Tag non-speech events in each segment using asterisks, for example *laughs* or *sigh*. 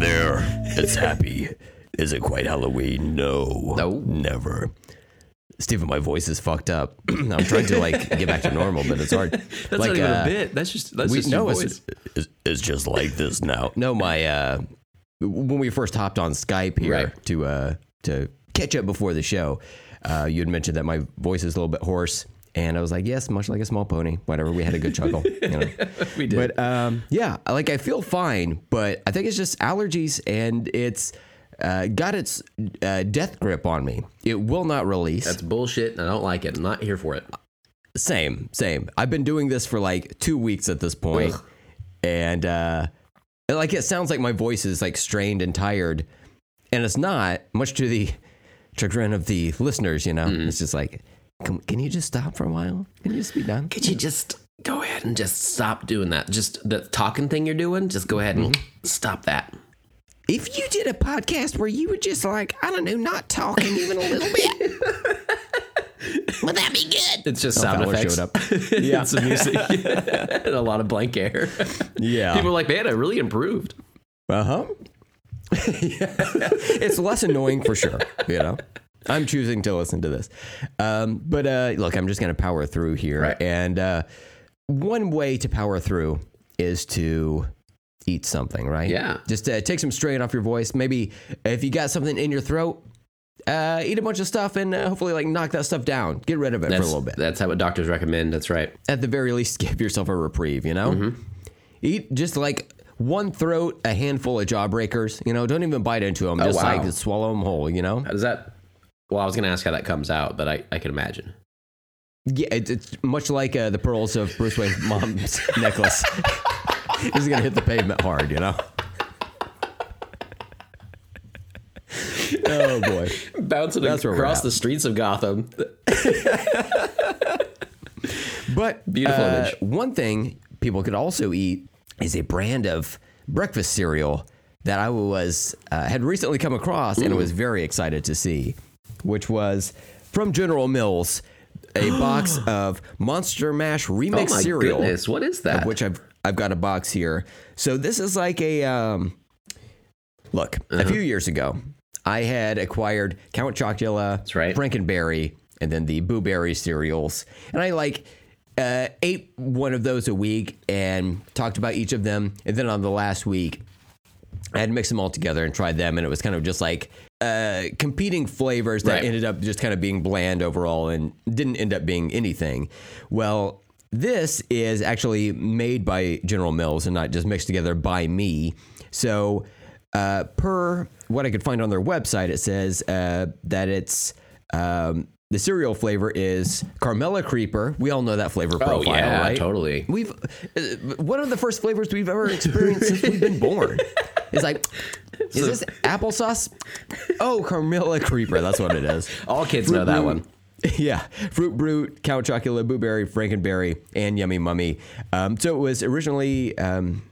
there. It's happy. Is it quite Halloween? No. No. Never. Steven, my voice is fucked up. *clears throat* I'm trying to like get back to normal, but it's hard. *laughs* That's like, not even uh, a bit. That's just that's we just no, it's, voice. it's, it's just like this now. No, my uh, when we first hopped on Skype here Right. to uh to catch up before the show, uh, you had mentioned that my voice is a little bit hoarse, and I was like, yes, much like a small pony. Whatever. We had a good chuckle. You know? *laughs* we did. But um, yeah, like I feel fine, but I think it's just allergies, and it's uh, got its uh, death grip on me. It will not release. that's bullshit, and I don't like it. I'm not here for it. Same, same. I've been doing this for like two weeks at this point, Ugh. and uh, like it sounds like my voice is like strained and tired, and it's not. Much to the chagrin of the listeners, you know, Mm-hmm. it's just like, can, can you just stop for a while? Can you just be done? Could you just go ahead and just stop doing that? Just the talking thing you're doing. Just go ahead and Mm-hmm. stop that. If you did a podcast where you were just like, I don't know, not talking even a little bit, *laughs* would that be good? It's just Oh, sound Fowler effects. showed up. *laughs* yeah, some music and *laughs* a lot of blank air. Yeah. People are like, man, I really improved. Uh huh. Yeah. It's less annoying for sure. You know, I'm choosing to listen to this. Um, but uh, look, I'm just going to power through here. Right. And uh, one way to power through is to eat something, right? Yeah. Just uh, take some strain off your voice. Maybe if you got something in your throat, uh, eat a bunch of stuff and uh, hopefully like knock that stuff down. Get rid of it That's, for a little bit. That's how what doctors recommend. That's right. At the very least, *laughs* give yourself a reprieve. You know, Mm-hmm. eat just like one throat, a handful of jawbreakers. You know, don't even bite into them. just Oh, wow. like swallow them whole. You know, How does that? Well, I was going to ask how that comes out, but I, I can imagine. yeah, it's, it's much like uh, the pearls of Bruce Wayne's mom's *laughs* necklace. *laughs* He's gonna hit the pavement hard. You know. oh boy. Bouncing That's across the streets of Gotham. *laughs* But Beautiful uh, image. One thing people could also eat is a brand of breakfast cereal that I was uh, had recently come across and I was very excited to see, which was from General Mills, a *gasps* box of Monster Mash remix Oh my cereal. goodness, what is that? Of which I've I've got a box here. So this is like a um, look. Uh-huh. A few years ago, I had acquired Count Chocula, That's right. Frankenberry, and then the Boo Berry cereals, and I like uh, ate one of those a week and talked about each of them, and then on the last week. I had mixed them all together and tried them, and it was kind of just like uh, competing flavors that Right. ended up just kind of being bland overall and didn't end up being anything. Well, this is actually made by General Mills and not just mixed together by me. So, uh, per what I could find on their website, it says uh, that it's um, the cereal flavor is Carmella Creeper. We all know that flavor profile, oh profile, yeah, right? totally. We've uh, one of the first flavors we've ever experienced since we've been born. It's like, is this applesauce? Oh, Carmella Creeper. That's what it is. All kids know that one. *laughs* Yeah, Fruit Brute, Count Chocula, Boo Berry, Frankenberry, and Yummy Mummy. Um, so it was originally, um,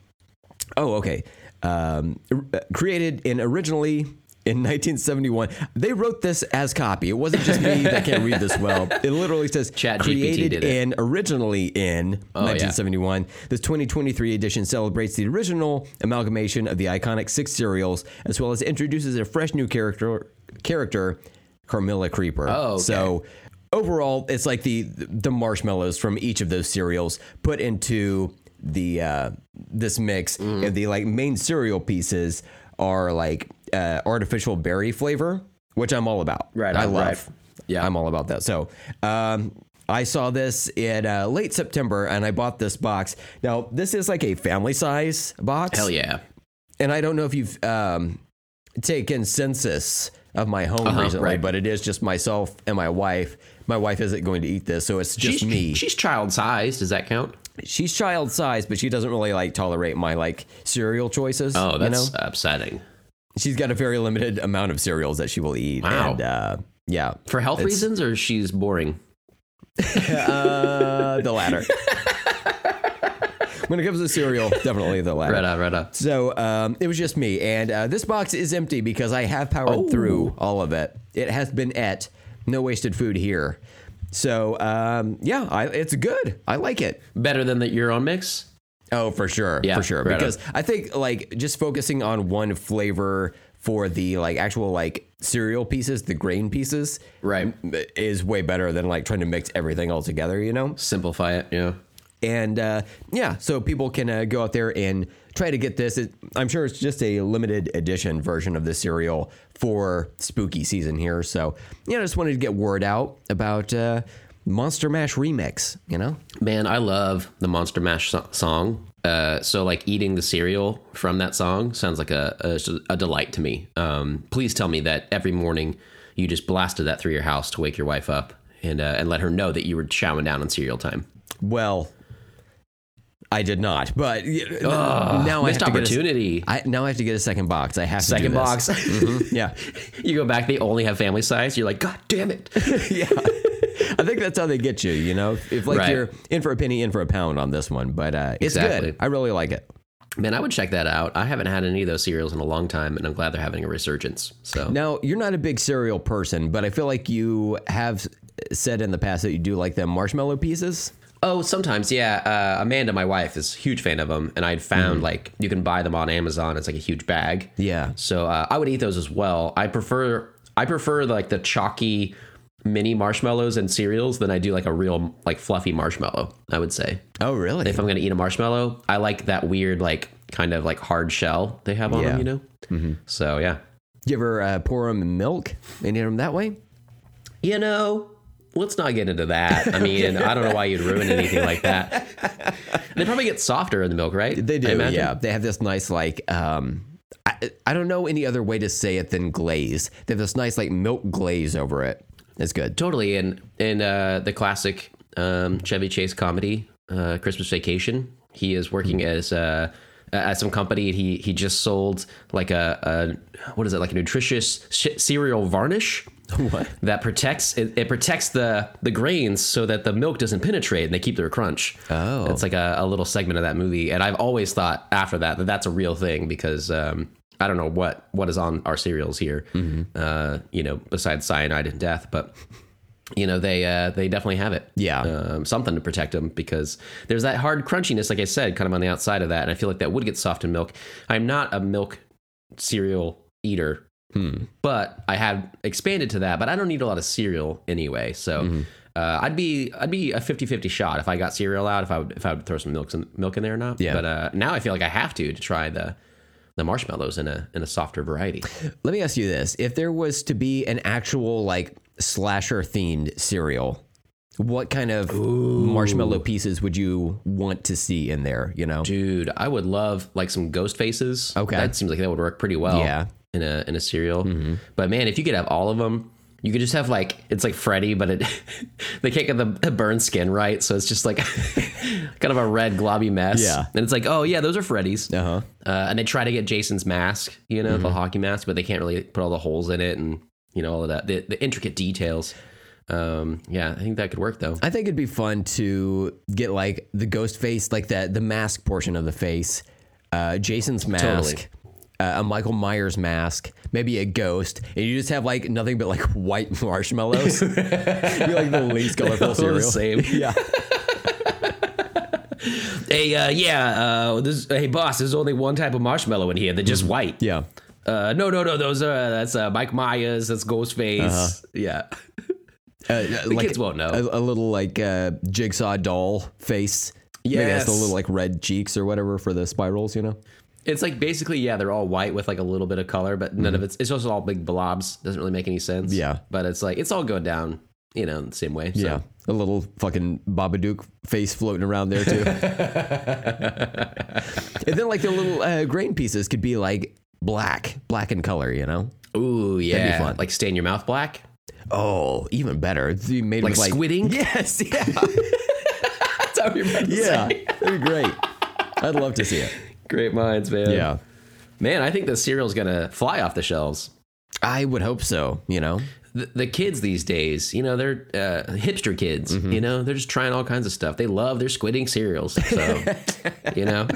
oh, okay, um, uh, created in originally in 1971. They wrote this as copy. It wasn't just me that can't read this well. *laughs* It literally says Chat GPT created it. originally in Oh, yeah. 1971. This 2023 edition celebrates the original amalgamation of the iconic six cereals, as well as introduces a fresh new character character, Carmella Creeper. Oh, okay. so overall, it's like the the marshmallows from each of those cereals put into the uh, this mix, and the like main cereal pieces are like uh, artificial berry flavor, which I'm all about. Right I love. right. Yeah. I'm all about that. So. Um, I saw this in uh, late September and I bought this box. Now, this is like a family size box Hell yeah. and I don't know if you've um, taken census of my home Uh-huh, recently, right. but it is just myself and my wife. My wife isn't going to eat this, so it's just she's, me. She's child sized. Does that count? She's child sized, but she doesn't really like tolerate my like cereal choices. Oh, that's you know? upsetting. She's got a very limited amount of cereals that she will eat. Wow. And uh, yeah, For health reasons, or she's boring? *laughs* uh, the latter. when it comes to cereal, definitely the latter. Right on, right on. So um, it was just me, and uh, this box is empty because I have powered Oh. through all of it. It has been et, no wasted food here. So um, yeah, I, it's good. I like it. Better than the your own mix? Oh, for sure, Yeah, for sure. right on. Because I think like just focusing on one flavor for the like actual like cereal pieces, the grain pieces, Right. is way better than like trying to mix everything all together. You know. Simplify it. Yeah. And uh, yeah, so people can uh, go out there and try to get this. It, I'm sure it's just a limited edition version of the cereal for spooky season here. So yeah, I just wanted to get word out about uh, Monster Mash Remix. You know, Man, I love the Monster Mash so- song. Uh, so like eating the cereal from that song sounds like a, a, a delight to me. Um, please tell me that every morning you just blasted that through your house to wake your wife up and uh, and let her know that you were chowing down on cereal time. well. I did not, but y- now I have to get a, opportunity. Now I have to get a second box. I have to Second box. Mhm, Yeah, *laughs* you go back, they only have family size. You're like, God damn it. *laughs* yeah. *laughs* I think that's how they get you. You know, if like Right. you're in for a penny, in for a pound on this one. But uh, it's Exactly. good. I really like it. Man, I would check that out. I haven't had any of those cereals in a long time, and I'm glad they're having a resurgence. So Now, you're not a big cereal person, but I feel like you have said in the past that you do like them marshmallow pieces. Oh, sometimes, yeah. Uh, Amanda, my wife, is a huge fan of them, and I'd found like you can buy them on Amazon. It's like a huge bag. Yeah. So uh, I would eat those as well. I prefer I prefer like the chalky mini marshmallows and cereals than I do like a real like fluffy marshmallow. I would say Oh, really? if I'm gonna eat a marshmallow, I like that weird like kind of like hard shell they have on Yeah. them. You know. Mm-hmm. So yeah. you ever uh, pour them in milk and eat them that way? You know, let's not get into that. I mean, *laughs* I don't know why you'd ruin anything like that. They probably get softer in the milk, right? They do. Yeah. They have this nice like. Um, I, I don't know any other way to say it than glaze. They have this nice like milk glaze over it. It's good. Totally. And in uh, the classic um, Chevy Chase comedy, uh, Christmas Vacation, he is working as uh, at some company. He he just sold like a, a what is it like a nutritious sh- cereal varnish. *laughs* What? That protects it, it protects the the grains so that the milk doesn't penetrate and they keep their crunch. Oh. it's like a, a little segment of that movie, and I've always thought after that that that's a real thing because um, I don't know what what is on our cereals here, Mm-hmm. uh, you know, besides cyanide and death, but you know they uh, they definitely have it. Yeah. um, something to protect them because there's that hard crunchiness, like I said, kind of on the outside of that, and I feel like that would get soft in milk. I'm not a milk cereal eater, Hmm. but I have expanded to that. But I don't eat a lot of cereal anyway, so. Mm-hmm. Uh, I'd be I'd be a 50-50 shot if I got cereal out if I would if I would throw some milk in, milk in there or not. Yeah. But uh, now I feel like I have to to try the the marshmallows in a in a softer variety. Let me ask you this: If there was to be an actual like slasher themed cereal, what kind of marshmallow pieces would you want to see in there? You know, Dude, I would love like some ghost faces. Okay. that seems like that would work pretty well. Yeah. in a in a cereal. Mm-hmm. But man, if you could have all of them, you could just have like it's like Freddy, but it *laughs* they can't get the, burn skin right, so it's just like *laughs* kind of a red globby mess. Yeah. and it's like, oh yeah, those are Freddy's. uh-huh. Uh, and they try to get Jason's mask, you know, the hockey mask, but they can't really put all the holes in it and you know all of that, the, the intricate details. Um, yeah, I think that could work though. I think it'd be fun to get like the ghost face, like that the mask portion of the face, uh, Jason's mask, Totally. Uh, a Michael Myers mask, maybe a ghost, and you just have like nothing but like white *laughs* marshmallows. *laughs* You're like the least colorful cereal. the same. *laughs* Yeah. Hey, uh, yeah, uh, this, hey, boss, there's only one type of marshmallow in here. They're just white. Yeah. Uh, no, no, no. Those are that's uh, Mike Myers. That's Ghostface. Yeah, Uh, like kids won't know. A, a little like uh, jigsaw doll face. Yeah, Maybe that's the little like red cheeks or whatever for the spirals, you know? It's like basically yeah, they're all white with like a little bit of color, but none of it's it's just all big blobs. Doesn't really make any sense. Yeah. but it's like it's all going down, you know, the same way. So. Yeah. A little fucking Babadook face floating around there too. *laughs* and then like the little uh, grain pieces could be like black, black in color, you know? Ooh, yeah. fun. Like stain your mouth black. Oh, even better. It's made Like like squidding? Yes, yeah. *laughs* That's how you're about to yeah. That'd be great. I'd love to see it. Great minds, man. Yeah. man. I think the cereal's gonna fly off the shelves. I would hope so, you know? the, the kids these days, you know, they're uh, hipster kids. Mm-hmm. You know, they're just trying all kinds of stuff. They love their squidding cereals. So, *laughs* you know,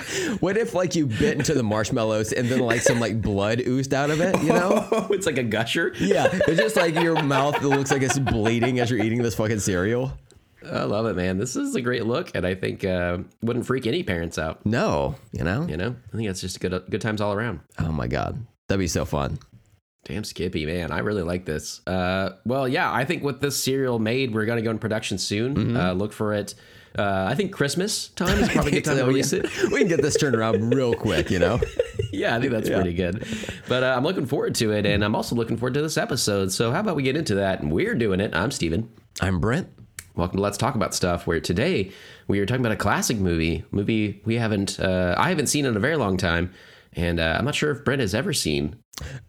What if like you bit into the marshmallows and then like some like blood oozed out of it, you know? *laughs* it's like a gusher. Yeah, it's just like your mouth looks like it's bleeding as you're eating this fucking cereal. I love it, man. This is a great look, and I think uh, wouldn't freak any parents out. No, you know. You know, I think it's just good good times all around. Oh my god, that'd be so fun. Damn Skippy, man. I really like this. Uh, well, yeah, I think with this serial made, we're going to go in production soon. Uh, look for it. Uh, I think Christmas time is probably a good *laughs* time to release can, it. *laughs* we can get this turned around real quick, you know. *laughs* yeah, I think that's pretty good. But uh, I'm looking forward to it, and I'm also looking forward to this episode. So how about we get into that? And we're doing it. I'm Steven. I'm Brent. Welcome to Let's Talk About Stuff, where today we are talking about a classic movie, movie we haven't, uh, I haven't seen in a very long time, and uh, I'm not sure if Brent has ever seen.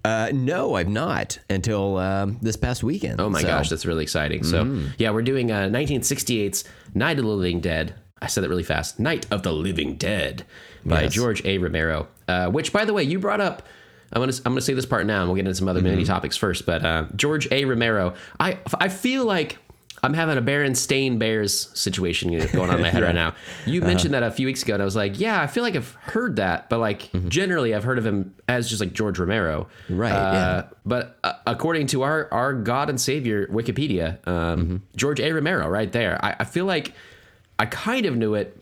Uh, no, I've not until um, this past weekend. Oh my So, gosh, that's really exciting. So yeah, we're doing uh, 1968's Night of the Living Dead. I said that really fast. Night of the Living Dead by Yes. George A. Romero. Uh, which, by the way, you brought up. I'm gonna I'm gonna say this part now, and we'll get into some other mini topics first. But uh, George A. Romero, I I feel like I'm having a Berenstain Bears situation *laughs* going on in my head right now. You mentioned that a few weeks ago, and I was like, yeah, I feel like I've heard that, but like generally, I've heard of him as just like George Romero, Right, Uh, yeah. But uh, according to our our God and Savior Wikipedia, um, George A. Romero, right there, I, I feel like I kind of knew it,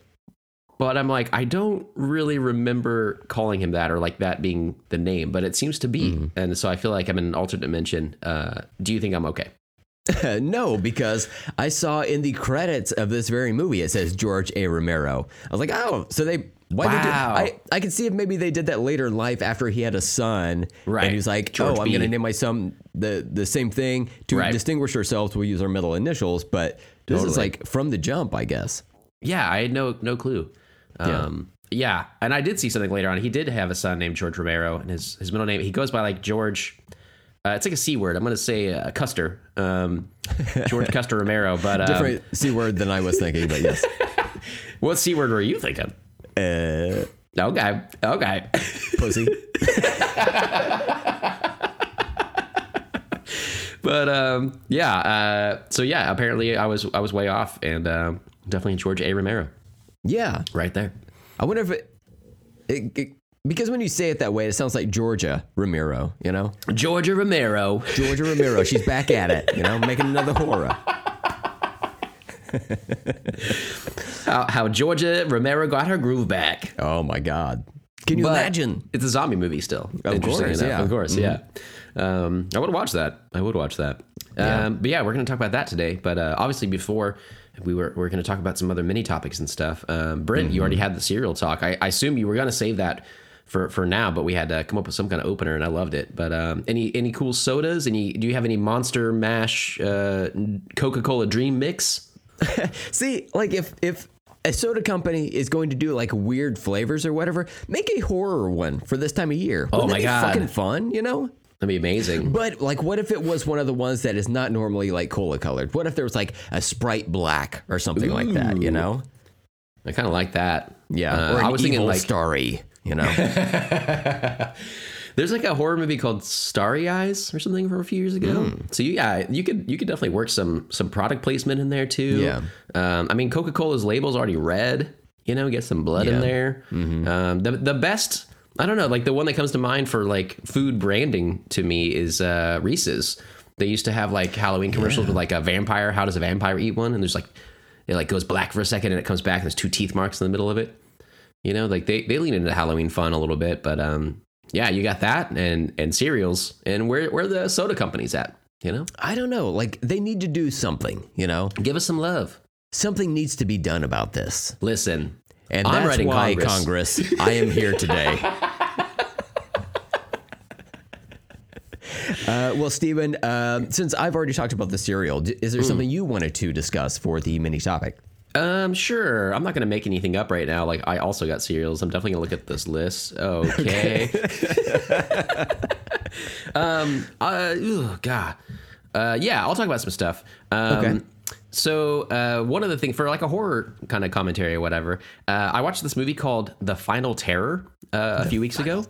but I'm like, I don't really remember calling him that or like that being the name, but it seems to be, and so I feel like I'm in an alternate dimension. Uh, do you think I'm okay? *laughs* no, because I saw in the credits of this very movie it says George A. Romero. I was like, oh, so they. Why Wow. did, I I could see if maybe they did that later in life after he had a son, Right. And he was like, George "Oh, I'm going to name my son the the same thing to Right. distinguish ourselves. We'll use our middle initials." But this is like from the jump, I guess. Yeah, I had no no clue. Um, yeah. and I did see something later on. He did have a son named George Romero, and his his middle name he goes by like George. Uh, it's like a c word. I'm going to say uh, Custer, um, George *laughs* Custer Romero. But um, Different c word than I was thinking, but yes. *laughs* what c word were you thinking? Uh, Okay, okay. *laughs* pussy. but um, yeah. Uh, so yeah, apparently I was I was way off, and um, definitely George A. Romero Yeah, right there. I wonder if it, it, it because when you say it that way, it sounds like Georgia Romero. You know, Georgia Romero. Georgia Romero. She's back at it. You know, making another horror. How, how Georgia Romero got her groove back. Oh my God! Can you But imagine? It's a zombie movie still. Of Interesting course, enough, yeah. Mm-hmm. Of course, yeah. Um, I would watch that. I would watch that. Yeah. Um, but yeah, we're going to talk about that today. But uh, obviously, before we were we're going to talk about some other mini topics and stuff. Um, Brent, you Mm-hmm. already had the serial talk. I, I assume you were going to save that for for now, but we had to come up with some kind of opener, and I loved it. But um, any any cool sodas? Any? Do you have any Monster Mash uh, Coca Cola Dream Mix? *laughs* See, like if if a soda company is going to do like weird flavors or whatever, make a horror one for this time of year. Wouldn't Oh my God. Fucking fun, you know. That'd be amazing. But like, what if it was one of the ones that is not normally like cola colored? What if there was like a Sprite Black or something like that? You know? I kind of like that. Yeah. Uh, I was thinking like starry. You know? *laughs* There's like a horror movie called Starry Eyes or something from a few years ago. Hmm. So you, yeah, you could you could definitely work some some product placement in there too. Yeah. Um, I mean, Coca Cola's label's already red. You know, get some blood in there. Mm-hmm. Um, the the best. I don't know. Like the one that comes to mind for like food branding to me is uh, Reese's. They used to have like Halloween commercials with like a vampire. How does a vampire eat one? And there's like it like goes black for a second and it comes back. And there's two teeth marks in the middle of it. You know, like they, they lean into Halloween fun a little bit, but um, yeah, you got that and and cereals and where where the soda companies at? You know, I don't know. Like they need to do something. You know? give us some love. Something needs to be done about this. Listen, And I'm that's writing why Congress. Congress. I am here today. *laughs* Uh, well, Steven, um, since I've already talked about the cereal, is there something you wanted to discuss for the mini topic? Um, sure. I'm not gonna make anything up right now. Like I also got cereals. I'm definitely gonna look at this list. Okay. *laughs* *laughs* um. Uh. ugh, God. Uh. Yeah. I'll talk about some stuff. Um, Okay. So uh, one of the things for like a horror kind of commentary or whatever, uh, I watched this movie called The Final Terror uh, a few weeks ago,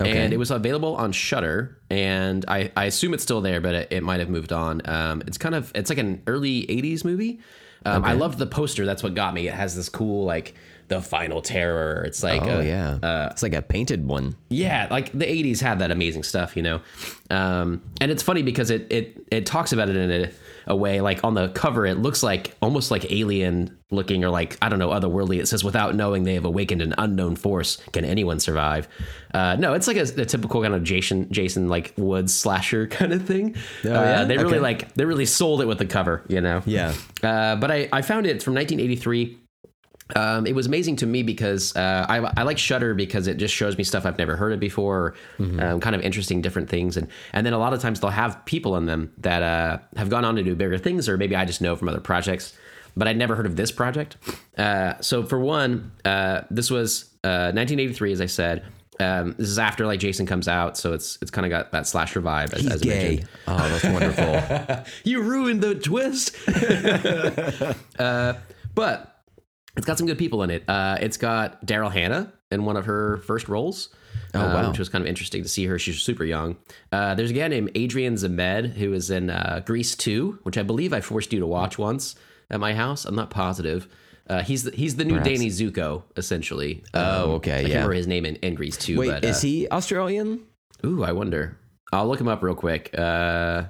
Okay. and it was available on Shudder, and I, I assume it's still there, but it, it might have moved on. Um, it's kind of it's like an early '80s movie. Um, I loved the poster. That's what got me. It has this cool like the final terror. It's like Oh uh, yeah, it's like a painted one. yeah, like the '80s had that amazing stuff, you know. Um, and it's funny because it it it talks about it in a, a way like on the cover, it looks like almost like alien looking or like I don't know otherworldly. It says without knowing they have awakened an unknown force, can anyone survive? Uh, no, it's like a, a typical kind of Jason Jason like Woods slasher *laughs* kind of thing. Oh, uh, yeah? they really like they really sold it with the cover, you know. Yeah. Uh, but I, I found it from 1983. Um, it was amazing to me because uh, I, I like Shudder because it just shows me stuff I've never heard of before, um, kind of interesting, different things, and and then a lot of times they'll have people in them that uh, have gone on to do bigger things, or maybe I just know from other projects, but I'd never heard of this project. Uh, so for one, uh, this was uh, 1983, as I said. Um, this is after like Jason comes out, so it's it's kind of got that slasher vibe. As, He's as gay. mentioned. Oh, that's wonderful. *laughs* You ruined the twist. *laughs* uh, but it's got some good people in it. Uh, it's got Daryl Hannah in one of her first roles. Oh, uh, which was kind of interesting to see her. She's super young. Uh, there's a guy named Adrian Zmed who is in uh, Grease 2, which I believe I forced you to watch once at my house. I'm not positive. Uh, he's the, he's the new Perhaps. Danny Zuko, essentially. Oh, okay, I yeah. remember his name in, in Grease 2. Wait, but, is uh, he Australian? Ooh, I wonder. I'll look him up real quick. Uh,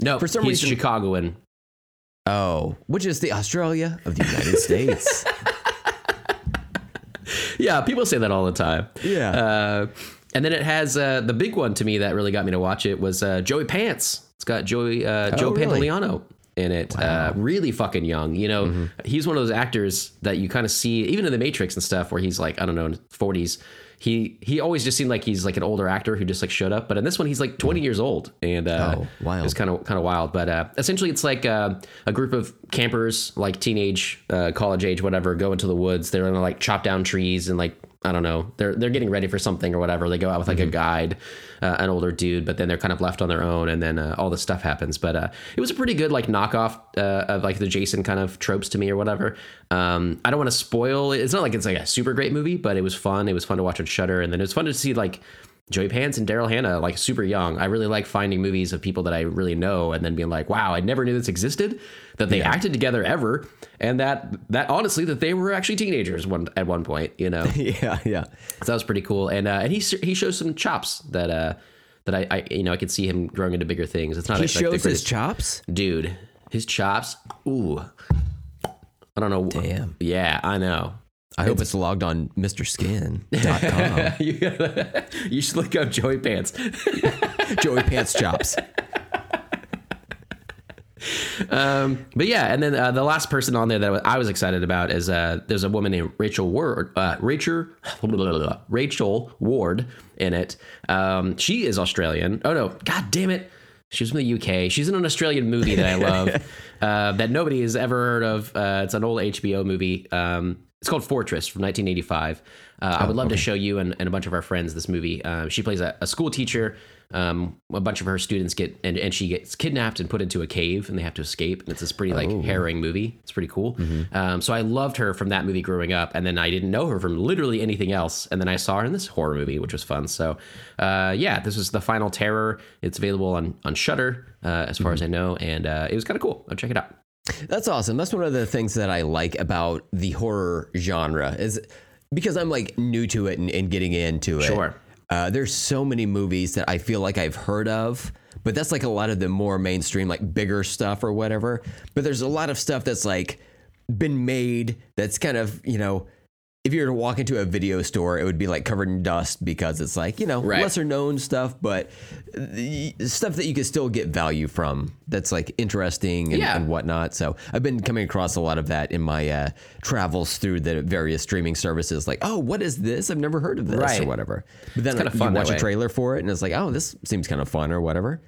no, For some he's reason- Chicagoan. Oh, which is the Australia of the United *laughs* States. Yeah, people say that all the time. Yeah. Uh, and then it has uh, the big one to me that really got me to watch it was uh, Joey Pants. It's got Joey uh, Joe Oh, really? Pantoliano in it. Uh, really fucking young. You know, Mm-hmm. he's one of those actors that you kind of see even in the Matrix and stuff, where he's like I don't know, in forties. He he always just seemed like he's like an older actor who just like showed up. But in this one, he's like 20 years old, and uh. Oh, wild. It's kind of kind of wild. But uh, essentially, it's like uh, a group of campers, like teenage, uh, college age, whatever, go into the woods. They're gonna like chop down trees and like I don't know. They're they're getting ready for something or whatever. They go out with like a guide, uh, an older dude, but then they're kind of left on their own, and then uh, all this stuff happens. But uh, it was a pretty good like knockoff uh, of like the Jason kind of tropes to me or whatever. Um, I don't want to spoil. it. It's not like it's like a super great movie, but it was fun. It was fun to watch on Shudder, and then it was fun to see like. Joey Pants and Daryl Hannah, like super young. I really like finding movies of people that I really know and then being like, wow, I never knew this existed, that they acted together ever, and that that honestly that they were actually teenagers one at one point, you know. *laughs* yeah, yeah. So that was pretty cool, and uh, and he he shows some chops that uh that I, I you know I could see him growing into bigger things. It's not He like shows his chops. dude, his chops. Ooh, I don't know. Damn. Yeah, I know. I hope it's logged on MrSkin.com. *laughs* you, gotta- you should look up Joey Pants. *laughs* Joey Pants chops. Um, but yeah, and then uh, the last person on there that I was excited about is uh, there's a woman named Rachel Ward, uh, Rachel, *laughs* Rachel Ward in it. Um, she is Australian. Oh no, god damn it, she was from the UK. She's in an Australian movie that I love uh, that nobody has ever heard of. Uh, it's an old HBO movie. Um, it's called Fortress from 1985. Uh, I would love to show you and, and a bunch of our friends this movie. Um, she plays a, a school teacher. Um, a bunch of her students get and, and she gets kidnapped and put into a cave and they have to escape. And it's this pretty like harrowing movie. It's pretty cool. Um, so I loved her from that movie growing up, and then I didn't know her from literally anything else. And then I saw her in this horror movie, which was fun. So uh, yeah, this is the final terror. It's available on on Shudder uh, as far as I know, and uh, it was kind of cool. I'll check it out. That's awesome. That's one of the things that I like about the horror genre is because I'm like new to it and, and getting into it. Sure. Uh, there's so many movies that I feel like I've heard of, but that's like a lot of the more mainstream, like bigger stuff or whatever. But there's a lot of stuff that's like been made that's kind of, you know, if you were to walk into a video store, it would be like covered in dust because it's like, you know, Right. lesser known stuff, but stuff that you could still get value from that's like interesting and, Yeah. and whatnot. So I've been coming across a lot of that in my uh, travels through the various streaming services. Like, oh, what is this? I've never heard of this Right. or whatever. But then kinda you watch a trailer for it and it's like, oh, this seems kind of fun or whatever.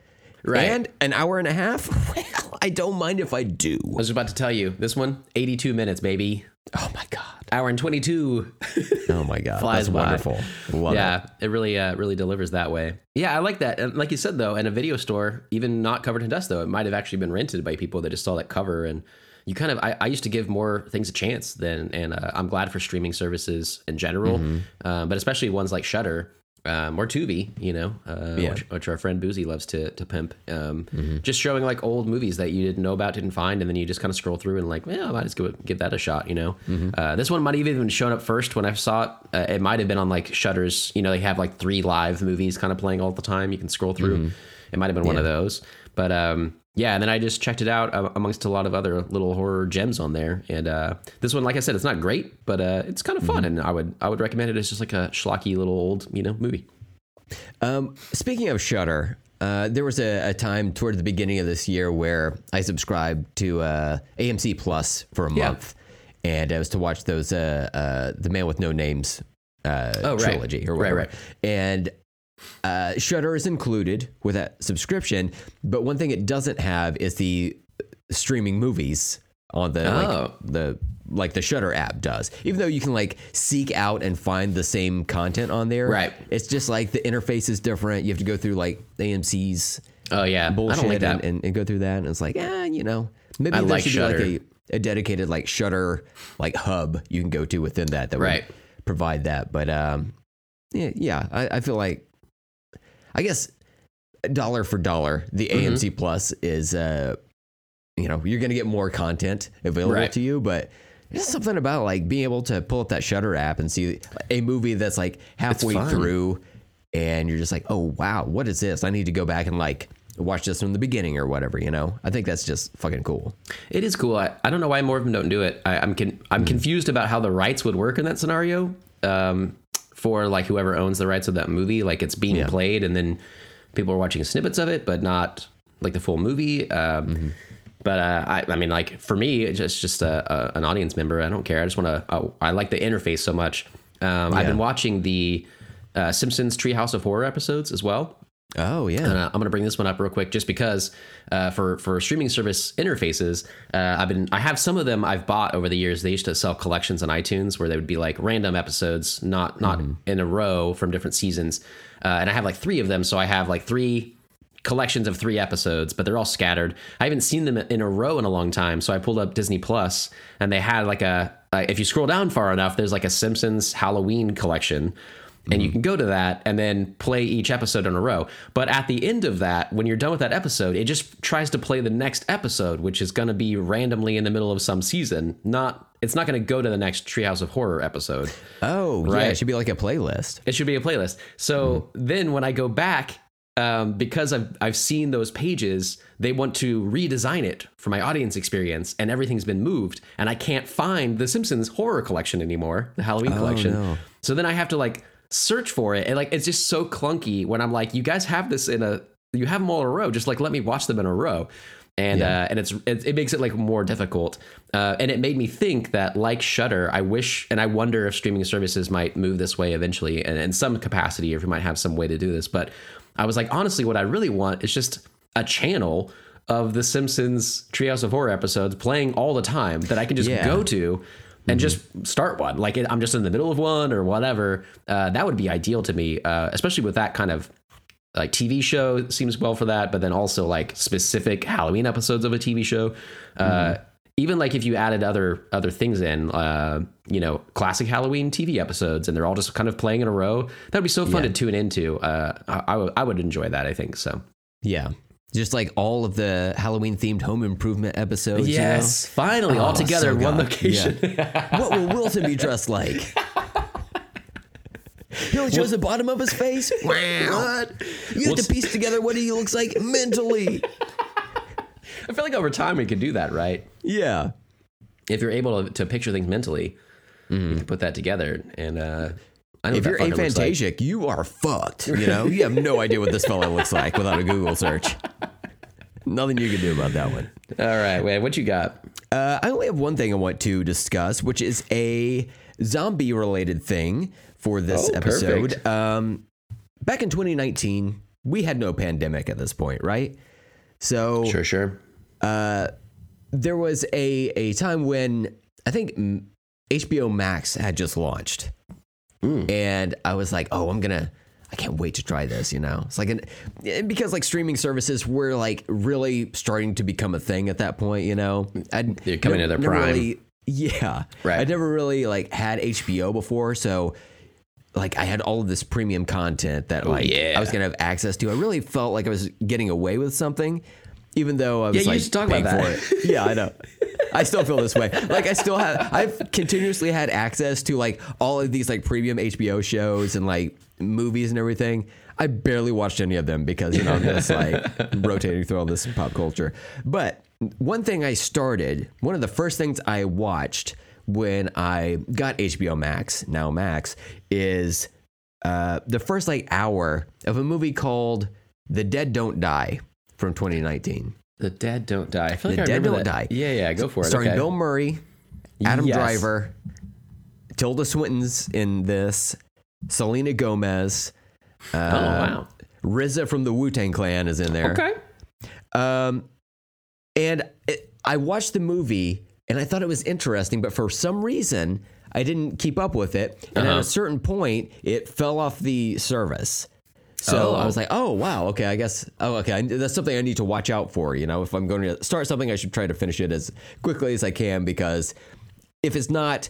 Right. And an hour and a half? *laughs* Well, I don't mind if I do. I was about to tell you this one, 82 minutes, baby. Oh my God. Hour and 22. *laughs* Oh my God. Flies That's wonderful. Love it. yeah, it really, uh, really delivers that way. Yeah, I like that. And like you said, though, in a video store, even not covered in dust, though, it might have actually been rented by people that just saw that cover. And you kind of, I, I used to give more things a chance than, and uh, I'm glad for streaming services in general, Mm-hmm. uh, but especially ones like Shudder. Um, or Tubi, you know, uh, Yeah. which, which our friend Boozy loves to to pimp. Um, Just showing like old movies that you didn't know about, didn't find, and then you just kind of scroll through and like, well, I might just go give that a shot, you know. Uh, this one might have even shown up first when I saw it. Uh, it might have been on like Shudder's. You know, they have like three live movies kind of playing all the time. You can scroll through. It might have been one of those, but um, yeah. And then I just checked it out uh, amongst a lot of other little horror gems on there. And uh, this one, like I said, it's not great, but uh, it's kind of fun, and I would I would recommend it as just like a schlocky little old you know movie. Um, speaking of Shudder, uh, there was a, a time toward the beginning of this year where I subscribed to uh, AMC Plus for a Yeah. month, and I was to watch those uh, uh, the Man with No Names uh, Oh, right. trilogy or Right, whatever. right. And uh, Shudder is included with that subscription, but one thing it doesn't have is the streaming movies on the Oh. like the like the Shudder app does. Even though you can like seek out and find the same content on there, Right. It's just like the interface is different. You have to go through like AMC's Oh yeah, bullshit I don't like that. and, and, and go through that. And it's like, eh, you know, maybe I there like should Shudder. be like a, a dedicated like Shudder like hub you can go to within that that Right. would provide that. But um, yeah, yeah, I, I feel like I guess dollar for dollar, the Mm-hmm. AMC Plus is uh, you know, you're gonna get more content available Right. to you, but. There's something about like being able to pull up that Shudder app and see a movie that's like halfway through, and you're just like, oh wow, what is this? I need to go back and like watch this from the beginning or whatever. You know, I think that's just fucking cool. It is cool. I, I don't know why more of them don't do it. I, I'm con- I'm confused about how the rights would work in that scenario. Um, for like whoever owns the rights of that movie, like it's being Yeah. played and then people are watching snippets of it, but not like the full movie. Um, But uh, I, I mean, like for me, it's just just a, a, an audience member. I don't care. I just want to. Uh, I like the interface so much. Um, I've been watching the uh, Simpsons Treehouse of Horror episodes as well. Oh yeah, And, uh, I'm going to bring this one up real quick, just because uh, for for streaming service interfaces, uh, I've been I have some of them I've bought over the years. They used to sell collections on iTunes where they would be like random episodes, not not in a row from different seasons. Uh, and I have like three of them, so I have like three collections of three episodes, but they're all scattered. I haven't seen them in a row in a long time, so I pulled up Disney Plus, and they had like a. Uh, if you scroll down far enough, there's like a Simpsons Halloween collection and you can go to that and then play each episode in a row. But at the end of that, when you're done with that episode, it just tries to play the next episode, which is going to be randomly in the middle of some season. Not, it's not going to go to the next Treehouse of Horror episode. oh yeah, Right. it should be like a playlist. It should be a playlist. So then when I go back, um, because I've I've seen those pages, they want to redesign it for my audience experience, and everything's been moved, and I can't find the Simpsons horror collection anymore, the Halloween collection. no. So then I have to like search for it, and like it's just so clunky when I'm like, you guys have this in a, you have them all in a row, just like let me watch them in a row. And uh, and it's it, it makes it like more difficult, uh, and it made me think that like Shudder, I wish and I wonder if streaming services might move this way eventually, and in some capacity, or if we might have some way to do this. But I was like, honestly, what I really want is just a channel of the Simpsons Treehouse of Horror episodes playing all the time that I can just Yeah. go to and just start one. Like it, I'm just in the middle of one or whatever. Uh, that would be ideal to me, uh, especially with that kind of like TV show seems well for that, but then also like specific Halloween episodes of a TV show. Uh, even like if you added other other things in, uh, you know, classic Halloween TV episodes, and they're all just kind of playing in a row, that'd be so fun to tune into. Uh, I, I I would enjoy that. I think so. Yeah, just like all of the Halloween themed Home Improvement episodes. you know? finally, all Oh, together so in one location. what will Wilson be dressed like? *laughs* He only shows the bottom of his face. *laughs* What? You have to piece together what he looks like mentally. I feel like over time we could do that, right? Yeah. If you're able to, to picture things mentally, you can put that together. And uh, If you're fucker like. you are fucked. You know, you have no idea what this fella looks like without a Google search. Nothing you can do about that one. All right, wait, what you got? Uh, I only have one thing I want to discuss, which is a zombie related thing for this Oh, episode. Um, back in 2019, we had no pandemic at this point, right? So Sure, sure. Uh, there was a, a time when I think HBO Max had just launched. Mm. And I was like, oh, I'm going to, I can't wait to try this, you know? It's like, an, and because like streaming services were like really starting to become a thing at that point, you know? I'd They're coming to their prime. Really, yeah. Right. I never really like had HBO before. So like I had all of this premium content that oh, like yeah. I was gonna have access to. I really felt like I was getting away with something, even though I was Yeah, you like used to talk about for that. it. Yeah, I know. I still feel this way. Like I still have I've continuously had access to like all of these like premium HBO shows and like movies and everything. I barely watched any of them because you know I'm just like *laughs* rotating through all this pop culture. But one thing I started, one of the first things I watched when I got HBO Max, now Max, is uh, the first like hour of a movie called The Dead Don't Die from 2019. The dead don't die. I feel The I Dead Don't that. Die. Yeah, yeah, go for it. starring okay. Bill Murray, Adam Yes. Driver, Tilda Swinton's in this, Selena Gomez, oh wow. RZA from the Wu Tang Clan is in there. Okay. Um, and it, I watched the movie and I thought it was interesting, but for some reason I didn't keep up with it. And at Uh-huh. a certain point, it fell off the service. So Oh. I was like, oh, wow. Okay. I guess, oh, okay. I, that's something I need to watch out for. You know, if I'm going to start something, I should try to finish it as quickly as I can because if it's not,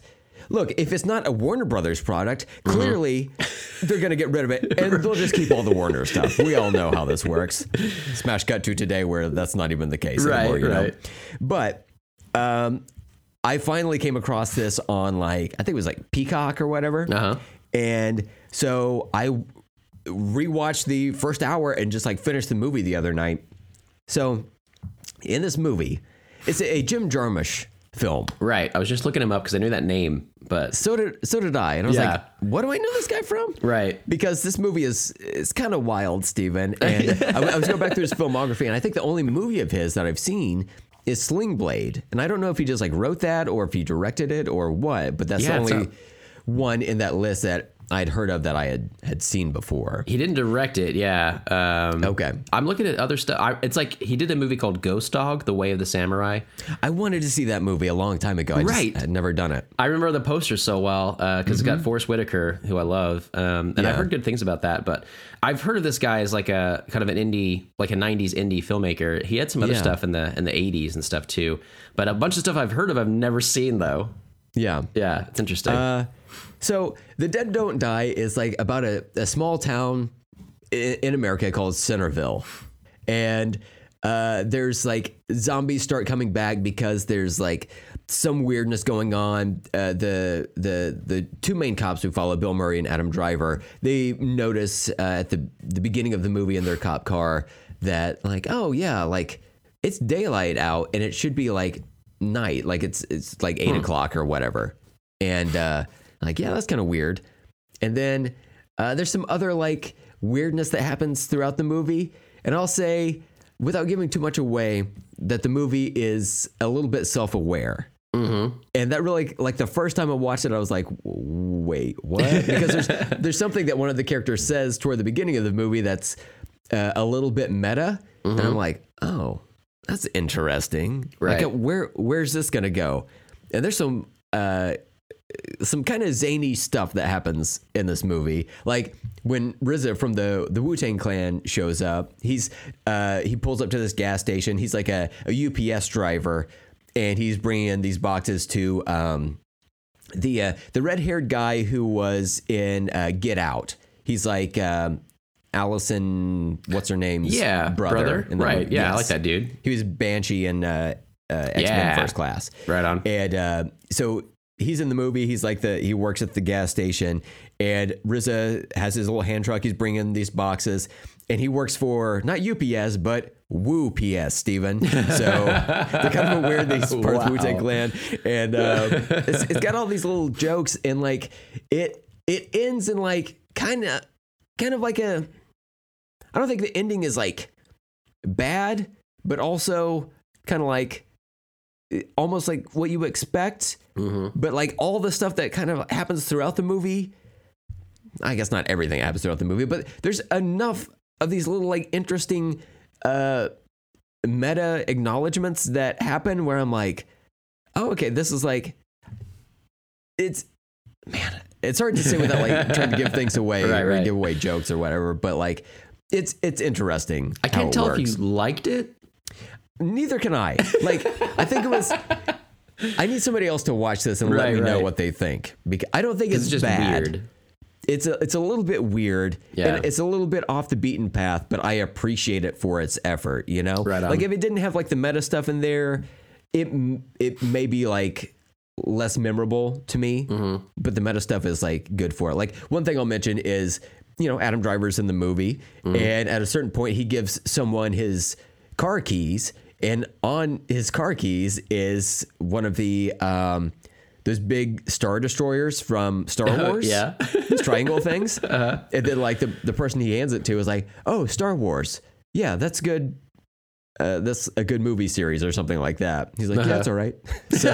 look, if it's not a Warner Brothers product, Mm-hmm. clearly they're going to get rid of it *laughs* and they'll just keep all the Warner stuff. We all know how this works. Smash cut to today where that's not even the case Right, anymore, you know? But um, I finally came across this on like, I think it was like Peacock or whatever. Uh-huh. And so I rewatched the first hour and just like finished the movie the other night. So in this movie, it's a, a Jim Jarmusch film. Right. I was just looking him up because I knew that name, but So did so did I, and I was Yeah. like, "What do I know this guy from?" Right. Because this movie is is kind of wild, Steven. And I, I was going back through his filmography, and I think the only movie of his that I've seen is Sling Blade, and I don't know if he just like wrote that or if he directed it or what, but that's Yeah, the only not- one in that list that I'd heard of that I had had seen before. he didn't direct it. Yeah. Um, Okay. I'm looking at other stuff. It's like he did a movie called Ghost Dog: The Way of the Samurai. I wanted to see that movie a long time ago. I Right. had never done it. I remember the poster so well because it's got Forest Whitaker, who I love, um, and Mm-hmm. Yeah. I've heard good things about that. But I've heard of this guy as like a kind of an indie, like a '90s indie filmmaker. He had some other Yeah. stuff in the in the '80s and stuff too. But a bunch of stuff I've heard of, I've never seen though. Yeah. Yeah, it's interesting. Uh, so the Dead Don't Die is like about a, a small town in, in America called Centerville, and uh, there's like zombies start coming back because there's like some weirdness going on. Uh, the the the two main cops who follow Bill Murray and Adam Driver they notice uh, at the the beginning of the movie in their cop car that like oh yeah like it's daylight out and it should be like night like it's it's like eight o'clock or whatever. And uh like yeah that's kind of weird and then uh there's some other like weirdness that happens throughout the movie and i'll say without giving too much away that the movie is a little bit self-aware mm-hmm. and that really like the first time I watched it, I was like, "Wait, what?" *laughs* Because there's there's something that one of the characters says toward the beginning of the movie that's uh, a little bit meta, and I'm like, "Oh, that's interesting. Right. Like, where where's this gonna go?" And there's some uh, some kind of zany stuff that happens in this movie. Like when RZA from the the Wu Tang Clan shows up, he's uh, he pulls up to this gas station. He's like a, a UPS driver, and he's bringing in these boxes to um, the uh, the red haired guy who was in uh, Get Out. He's like um, Allison, what's her name's Yeah, brother. brother. in the Right. movie. Yeah, I like that dude. He was Banshee in uh, uh, X Men Yeah. First Class. Right on. And uh, so he's in the movie. He's like the he works at the gas station, and RZA has his little hand truck. He's bringing these boxes, and he works for not UPS but Woo PS, Steven. So they're kind of weird. These *laughs* part of the Wu Tang Clan, and um, it's, it's got all these little jokes, and like it it ends in like kind of kind of like a. I don't think the ending is like bad, but also kind of like almost like what you expect. Mm-hmm. But like all the stuff that kind of happens throughout the movie, I guess not everything happens throughout the movie, but there's enough of these little like interesting uh meta acknowledgments that happen where I'm like, oh, okay, this is like it's man, it's hard to say without like *laughs* trying to give things away Right, or right. give away jokes or whatever, but like it's it's interesting. I can't tell works. if you liked it. Neither can I. Like, I think it was. I need somebody else to watch this and let Right, me know right. what they think because I don't think it's, It's just bad. weird. it's a it's a little bit weird. Yeah. And it's a little bit off the beaten path, but I appreciate it for its effort, you know? Right on. Like if it didn't have like the meta stuff in there, it m- it may be like less memorable to me, Mm-hmm. but the meta stuff is like good for it. Like one thing I'll mention is, you know, Adam Driver's in the movie Mm-hmm. and at a certain point he gives someone his car keys and on his car keys is one of the um those big star destroyers from Star *laughs* Wars. yeah. *laughs* Those triangle things. *laughs* And then like the, the person he hands it to is like, oh, Star Wars. Yeah, that's good. Uh, that's a good movie series or something like that. He's like, yeah, that's all right. So,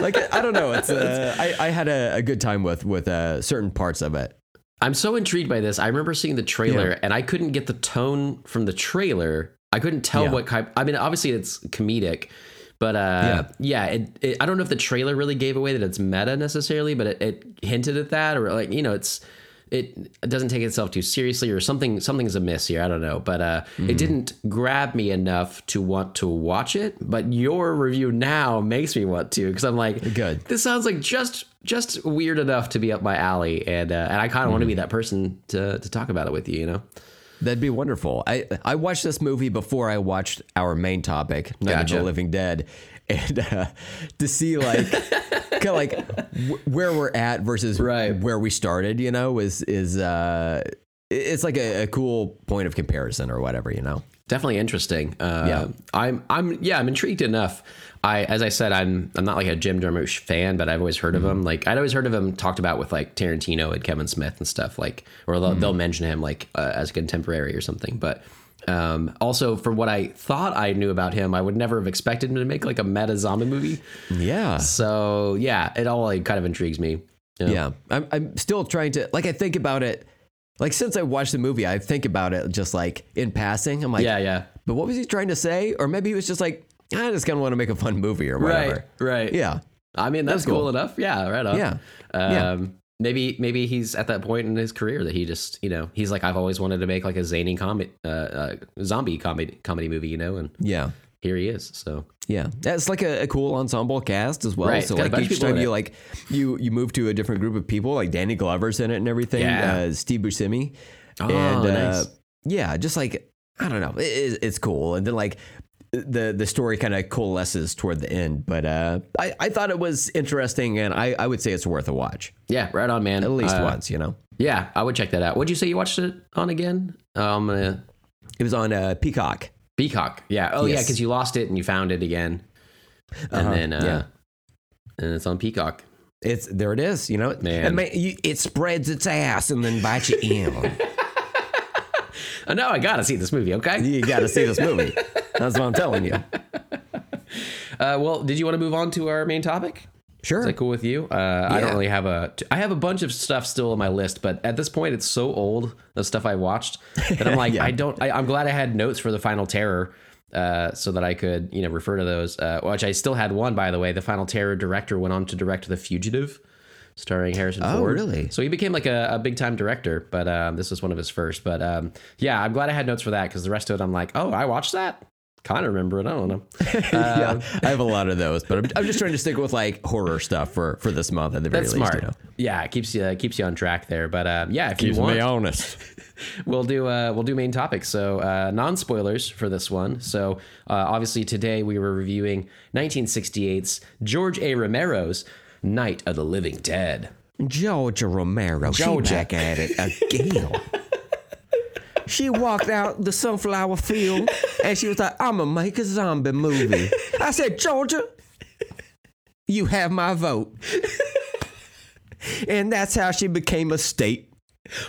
like, I don't know. It's uh, I, I had a, a good time with with uh, certain parts of it. I'm so intrigued by this. I remember seeing the trailer Yeah. and I couldn't get the tone from the trailer. I couldn't tell Yeah. what kind. I mean, obviously it's comedic, but uh, yeah, it, it, I don't know if the trailer really gave away that it's meta necessarily, but it, it hinted at that, or like you know, it's it doesn't take itself too seriously, or something something's amiss here. I don't know, but uh, Mm-hmm. it didn't grab me enough to want to watch it. But your review now makes me want to because I'm like, Good. this sounds like just just weird enough to be up my alley, and uh, and I kind of want to Mm-hmm. be that person to to talk about it with you. You know, That'd be wonderful. I I watched this movie before I watched our main topic, Night of the Living Dead, and uh, to see like *laughs* kind of like w- where we're at versus Right. where we started, you know, is is uh, it's like a, a cool point of comparison or whatever, you know. Definitely interesting. Uh, Yeah. I'm I'm yeah, I'm intrigued enough. I as I said, I'm I'm not like a Jim Jarmusch fan, but I've always heard Mm-hmm. of him. Like I'd always heard of him talked about with like Tarantino and Kevin Smith and stuff. Like or they'll, Mm-hmm. they'll mention him like uh, as a contemporary or something. But um, also for what I thought I knew about him, I would never have expected him to make like a meta zombie movie. Yeah. So yeah, it all like kind of intrigues me. you know? Yeah. I'm, I'm still trying to, like, I think about it, like, since I watched the movie, I think about it just like in passing. I'm like, yeah, yeah. but what was he trying to say? Or maybe he was just like, I just kind of want to make a fun movie or whatever. Right, right. Yeah. I mean, that's, That's cool. cool. enough. Yeah, right on. Yeah. Um, Yeah. Maybe maybe he's at that point in his career that he just you know he's like I've always wanted to make like a zany comedy uh, uh, zombie comedy comedy movie you know and Yeah. Here he is so Yeah, that's like a, a cool ensemble cast as well. Right, So it's got a like each time you like you you move to a different group of people, like Danny Glover's in it and everything. Yeah. Uh, Steve Buscemi. Oh, and uh, yeah, just like I don't know, it, it- it's cool. And then like the the story kind of coalesces toward the end. But uh, I I thought it was interesting, and I I would say it's worth a watch yeah right on man at least Uh, once. You know, yeah I would check that out. What'd you say you watched it on again? Um, uh, it was on uh, Peacock. Peacock. Yeah. Oh yeah, because you lost it and you found it again, and Uh-huh, then uh, yeah. and it's on Peacock. It's there. It is. You know, Man. And ma- you, it spreads its ass and then bites you in. *laughs* Oh, no, I gotta see this movie. Okay. you got to see this movie. That's what I'm telling you. *laughs* Uh, well, did you want to move on to our main topic? Sure. Is that cool with you? Uh, I don't really have a. I have a bunch of stuff still on my list, but at this point, it's so old the stuff I watched that I'm *laughs* like, Yeah. I don't. I, I'm glad I had notes for the Final Terror, uh, so that I could you know refer to those. Uh, which I still had one by the way. The Final Terror director went on to direct The Fugitive, starring Harrison Oh, Ford. really? So he became like a, a big time director, but um, this was one of his first. But um, yeah, I'm glad I had notes for that because the rest of it, I'm like, oh, I watched that. Kind of remember it. I don't know. *laughs* yeah, I have a lot of those, but I'm, I'm just trying to stick with like horror stuff for for this month at the very That's least. smart. You know? Yeah, it keeps you keeps you on track there. But uh, yeah, if you want, me honest. *laughs* we'll do uh, we'll do main topics. So uh, non spoilers for this one. So uh, obviously today we were reviewing 1968's George A. Romero's Night of the Living Dead. Georgia Romero, Georgia. she back at it again. *laughs* she walked out the sunflower field and she was like, "I'm gonna make a zombie movie." I said, "Georgia, you have my vote," and that's how she became a state.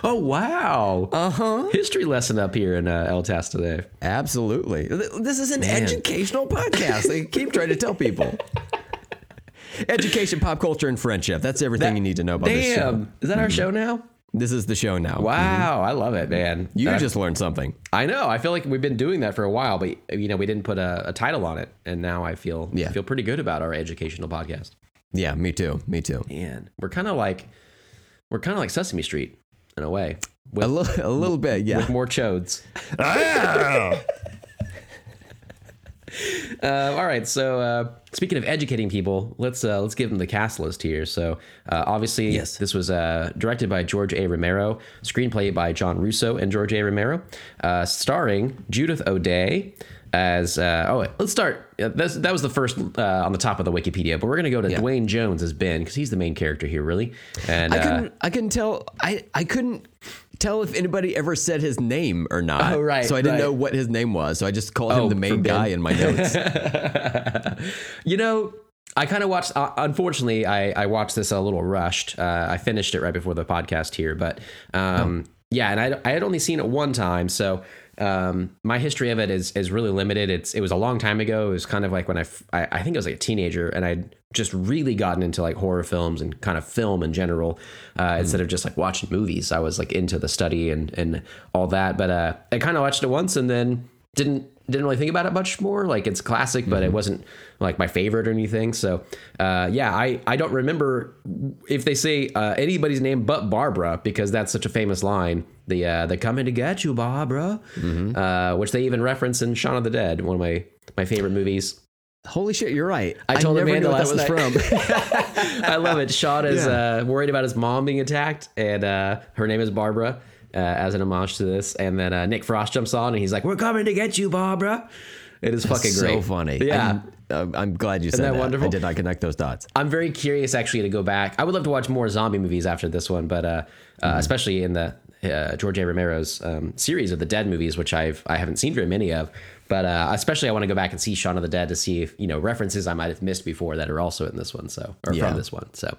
Oh wow! Uh huh. History lesson up here in uh, El Tas today. Absolutely. This is an educational podcast. I keep trying to tell people. *laughs* Education, pop culture, and friendship. That's everything you need to know about this show. Damn, is that our show now? This is the show now. Wow, I love it, man. You Uh, just learned something. I know. I feel like we've been doing that for a while, but you know, we didn't put a, a title on it, and now I feel Yeah. feel pretty good about our educational podcast. Yeah, me too. Me too. Man, we're kind of like we're kind of like Sesame Street in a way, A, with, li- a little bit, yeah. with more chodes. *laughs* *laughs* Uh, all right. So uh, speaking of educating people, let's uh, let's give them the cast list here. So uh, obviously, Yes. this was uh, directed by George A. Romero, screenplay by John Russo and George A. Romero, uh, starring Judith O'Dea as. Uh, oh, wait, let's start. That's, that was the first uh, on the top of the Wikipedia, but we're gonna go to Duane Jones as Ben because he's the main character here, really. And I uh, couldn't. I couldn't tell. I I couldn't tell if anybody ever said his name or not. Oh, right, So I didn't right. know what his name was. So I just called Oh, him the main guy in my notes. *laughs* You know, I kind of watched. Uh, unfortunately, I I watched this a little rushed. Uh, I finished it right before the podcast here, but um, yeah, and I I had only seen it one time, so. Um, my history of it is is really limited. It's it was a long time ago. It was kind of like when I, f- I I think I was like a teenager, and I'd just really gotten into like horror films and kind of film in general, uh, instead of just like watching movies. I was like into the study and and all that. But uh, I kind of watched it once and then didn't didn't really think about it much more. Like it's classic, but it wasn't like my favorite or anything. So uh, yeah, I I don't remember if they say uh, anybody's name but Barbara because that's such a famous line. The uh, they're coming to get you, Barbara, uh, which they even reference in Shaun of the Dead, one of my my favorite movies. Holy shit, you're right. I told never Amanda last that was night. from. *laughs* *laughs* I love it. Shaun is Yeah. uh, worried about his mom being attacked, and uh, her name is Barbara, uh, as an homage to this. And then uh, Nick Frost jumps on, and he's like, "We're coming to get you, Barbara." It is fucking so great. funny. Yeah. I'm, I'm glad you said that that. wonderful? I did not connect those dots. I'm very curious actually to go back. I would love to watch more zombie movies after this one, but uh, uh, especially in the uh, George A. Romero's um, series of the Dead movies, which I've I haven't seen very many of. But uh, especially, I want to go back and see Shaun of the Dead to see if you know references I might have missed before that are also in this one. So or Yeah. from this one. So,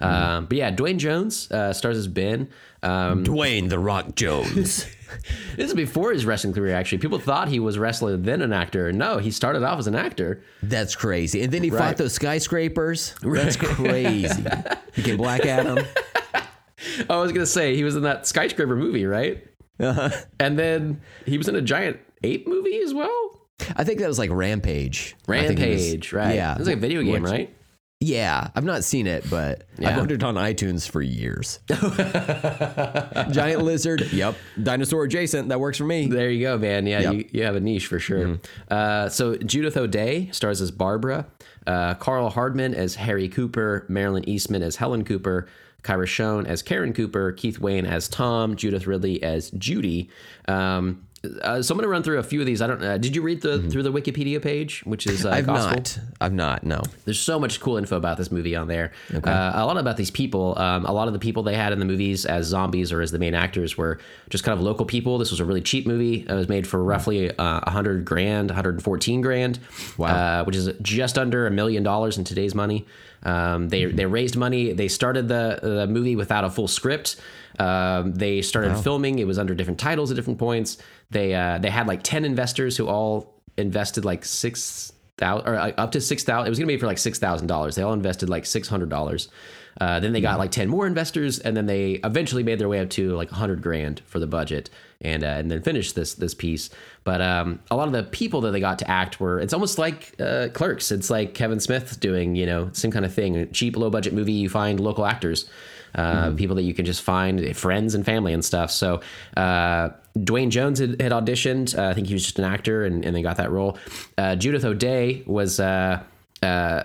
um, but yeah, Duane Jones uh, stars as Ben. Um, Dwayne the Rock Jones. *laughs* this is before his wrestling career. Actually, people thought he was wrestler then an actor. No, he started off as an actor. That's crazy. And then he Right. fought those skyscrapers. That's crazy. *laughs* He became Black Adam. *laughs* *laughs* I was gonna say he was in that skyscraper movie, right? Uh-huh. And then he was in a giant ape movie as well. I think that was like Rampage. Think was- Rampage, right? Yeah. it was like a video game, Which- right? Yeah, I've not seen it, but Yeah. I've owned it on iTunes for years. *laughs* Giant lizard. Yep. Dinosaur adjacent. That works for me. There you go, man. Yeah, Yep. you, you have a niche for sure. Uh, so Judith O'Dea stars as Barbara, uh, Karl Hardman as Harry Cooper, Marilyn Eastman as Helen Cooper, Kyra Schoen as Karen Cooper, Keith Wayne as Tom, Judith Ridley as Judy. Um, uh, so I'm going to run through a few of these. I don't. Uh, did you read the through the Wikipedia page, which is uh, I've gospel? not. I've not. No. There's so much cool info about this movie on there. Uh, a lot about these people. Um, a lot of the people they had in the movies as zombies or as the main actors were just kind of local people. This was a really cheap movie. It was made for roughly uh, 100 grand, 114 grand, Wow. uh, which is just under a million dollars in today's money. Um, they they raised money. They started the the movie without a full script. Um, they started filming. It was under different titles at different points. They uh, they had like ten investors who all invested like six thousand or like, up to six thousand. It was gonna be for like six thousand dollars. They all invested like six hundred dollars. Uh, then they got like ten more investors, and then they eventually made their way up to like hundred grand for the budget, and uh, and then finish this this piece. But um, a lot of the people that they got to act were it's almost like uh, Clerks. It's like Kevin Smith doing you know same kind of thing. A cheap low budget movie. You find local actors. Uh, People that you can just find, friends and family and stuff. So, uh, Duane Jones had, had auditioned. Uh, I think he was just an actor, and, and they got that role. Uh, Judith O'Dea was uh, uh,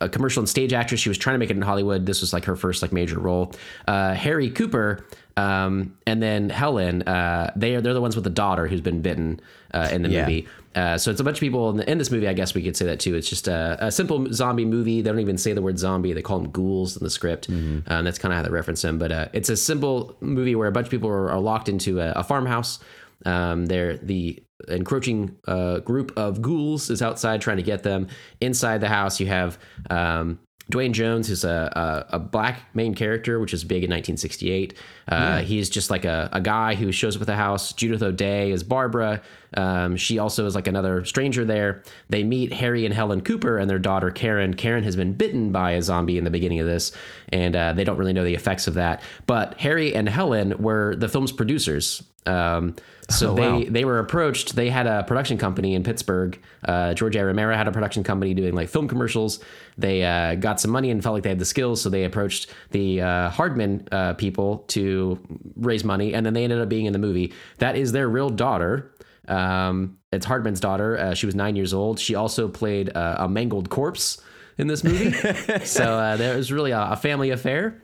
a commercial and stage actress. She was trying to make it in Hollywood. This was like her first like major role. Uh, Harry Cooper, um, and then Helen. Uh, they are they're the ones with the daughter who's been bitten uh, in the Yeah. movie. Uh, so it's a bunch of people in, the, in this movie. I guess we could say that too. It's just a, a simple zombie movie. They don't even say the word zombie. They call them ghouls in the script. Um, that's kind of how they reference them. But uh, it's a simple movie where a bunch of people are, are locked into a, a farmhouse. Um, they're the encroaching uh, group of ghouls is outside trying to get them. Inside the house, you have um, Duane Jones, who's a, a, a black main character, which is big in 1968. Uh, He's just like a, a guy who shows up at the house. Judith O'Dea is Barbara. Um, she also is like another stranger there. They meet Harry and Helen Cooper and their daughter Karen. Karen has been bitten by a zombie in the beginning of this, and uh, they don't really know the effects of that. But Harry and Helen were the film's producers. Um, so Oh, they wow. they were approached. They had a production company in Pittsburgh. Uh, George A. Romero had a production company doing like film commercials. They uh, got some money and felt like they had the skills, so they approached the uh, Hardman uh, people to raise money, and then they ended up being in the movie. That is their real daughter. Um, it's Hardman's daughter. Uh, she was nine years old. She also played uh, a mangled corpse in this movie. *laughs* so uh, there was really a, a family affair.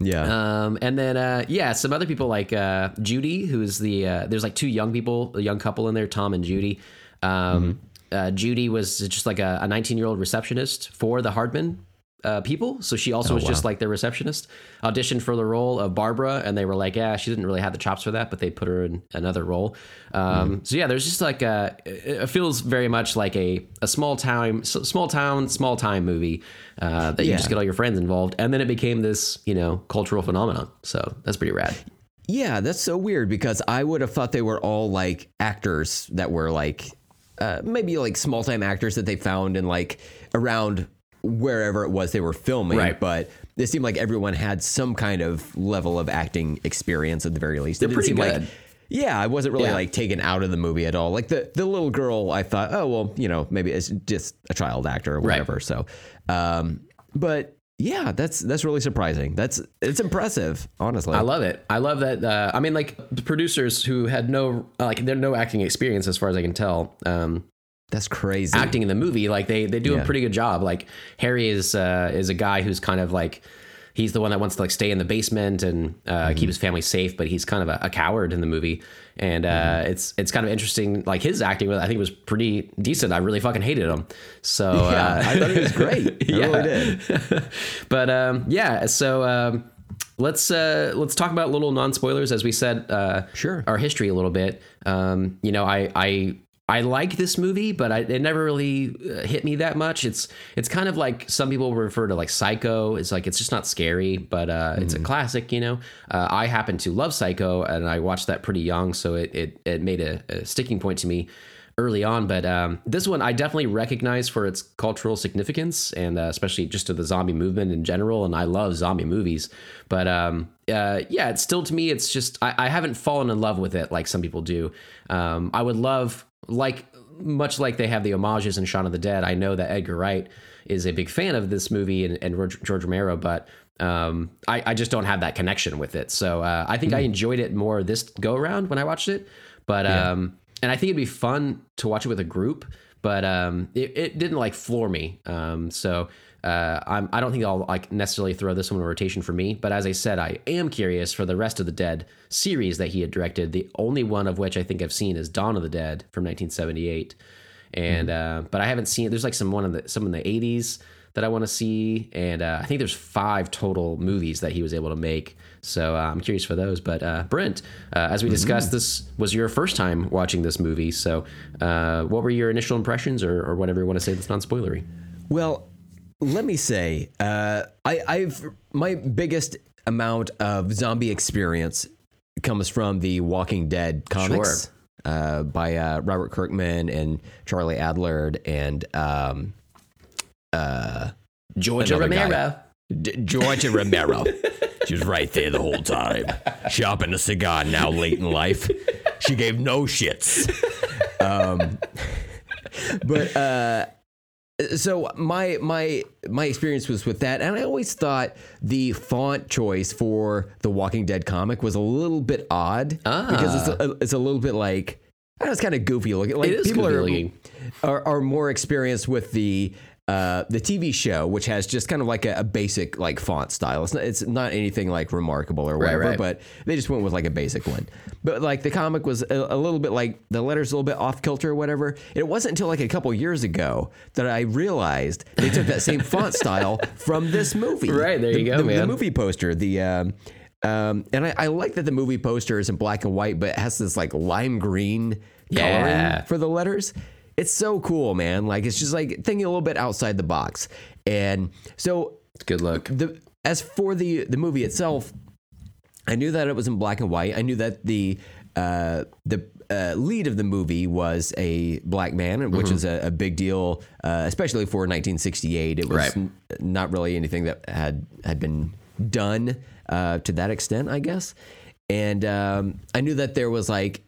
Yeah. Um, and then uh, yeah, some other people like uh, Judy, who's the uh, there's like two young people, a young couple in there, Tom and Judy. Um, uh, Judy was just like a 19 year old receptionist for the Hardman uh, people, so she also was just like their receptionist. Auditioned for the role of Barbara, and they were like, yeah, she didn't really have the chops for that, but they put her in another role. Um, So yeah, there's just like a, it it feels very much like a a small town, small town, small time movie uh, that you Yeah. just get all your friends involved, and then it became this you know cultural phenomenon. So that's pretty rad. Yeah, that's so weird because I would have thought they were all like actors that were like uh, maybe like small time actors that they found in like around wherever it was they were filming. Right. But it seemed like everyone had some kind of level of acting experience at the very least. It didn't pretty good. like yeah, I wasn't really Yeah. like taken out of the movie at all. Like the the little girl, I thought, oh well, you know, maybe it's just a child actor or whatever. So, um, but yeah, that's that's really surprising. That's it's impressive, honestly. I love it. I love that. Uh, I mean, like the producers who had no like they're no acting experience as far as I can tell. Um, that's crazy. acting in the movie, like they they do Yeah. a pretty good job. Like Harry is uh, is a guy who's kind of like he's the one that wants to like stay in the basement and uh, Mm-hmm. keep his family safe, but he's kind of a, a coward in the movie. And uh, Mm-hmm. it's it's kind of interesting. Like his acting, I think was pretty decent. I really fucking hated him. So *laughs* Yeah, uh, I thought it was great. *laughs* I Yeah. really did. *laughs* but um, yeah, so um, let's uh, let's talk about little non spoilers as we said. Uh, Sure. Our history a little bit. Um, you know, I I I like this movie, but I, it never really uh, hit me that much. It's it's kind of like some people refer to like Psycho. It's like it's just not scary, but uh, it's a classic. You know, uh, I happen to love Psycho, and I watched that pretty young, so it it, it made a, a sticking point to me early on. But um, this one I definitely recognize for its cultural significance and uh, especially just to the zombie movement in general. And I love zombie movies, but um, uh, yeah, it's still to me, it's just I, I haven't fallen in love with it like some people do. Um, I would love like much like they have the homages in Shaun of the Dead. I know that Edgar Wright is a big fan of this movie and, and George Romero, but um, I, I just don't have that connection with it. So uh, I think I enjoyed it more this go around when I watched it. But um, and I think it'd be fun to watch it with a group, but um, it, it didn't like floor me. Um, so uh, I'm, I don't think I'll like necessarily throw this one in rotation for me. But as I said, I am curious for the rest of the Dead series that he had directed. The only one of which I think I've seen is Dawn of the Dead from 1978, and uh, but I haven't seen. There's like some one of the some in the 80s that I want to see, and uh, I think there's five total movies that he was able to make. So uh, I'm curious for those. But uh, Brent, uh, as we discussed, this was your first time watching this movie. So uh, what were your initial impressions, or, or whatever you want to say that's non spoilery? Well, let me say, uh, I, I've my biggest amount of zombie experience comes from the Walking Dead comics uh, by uh, Robert Kirkman and Charlie Adlard and um, Georgia Another guy. Romero. D- Georgia Romero. She was right there the whole time, shopping a cigar. Now late in life, she gave no shits. Um, *laughs* but uh, so my my my experience was with that, and I always thought the font choice for the Walking Dead comic was a little bit odd because it's ah. a, it's a little bit like. I don't know, it's kind of goofy looking. Like It is people are, are are more experienced with the uh, the TV show, which has just kind of like a, a basic like font style. It's not, it's not anything like remarkable or whatever, right. but they just went with like a basic one. But like the comic was a, a little bit like the letters a little bit off kilter or whatever. It wasn't until like a couple years ago that I realized they took that same font *laughs* style from this movie. Right, there you The- go, the, The movie poster, the. Um, um, and I, I like that the movie poster is in black and white, but it has this like lime green Yeah. coloring for the letters. It's so cool, man. Like it's just like thinking a little bit outside the box. And so It's good look. the as for the the movie itself, I knew that it was in black and white. I knew that the uh, the uh, lead of the movie was a black man, which Mm-hmm. is a, a big deal, uh, especially for 1968. It was Right. n- not really anything that had had been done uh, to that extent, I guess. And um, I knew that there was like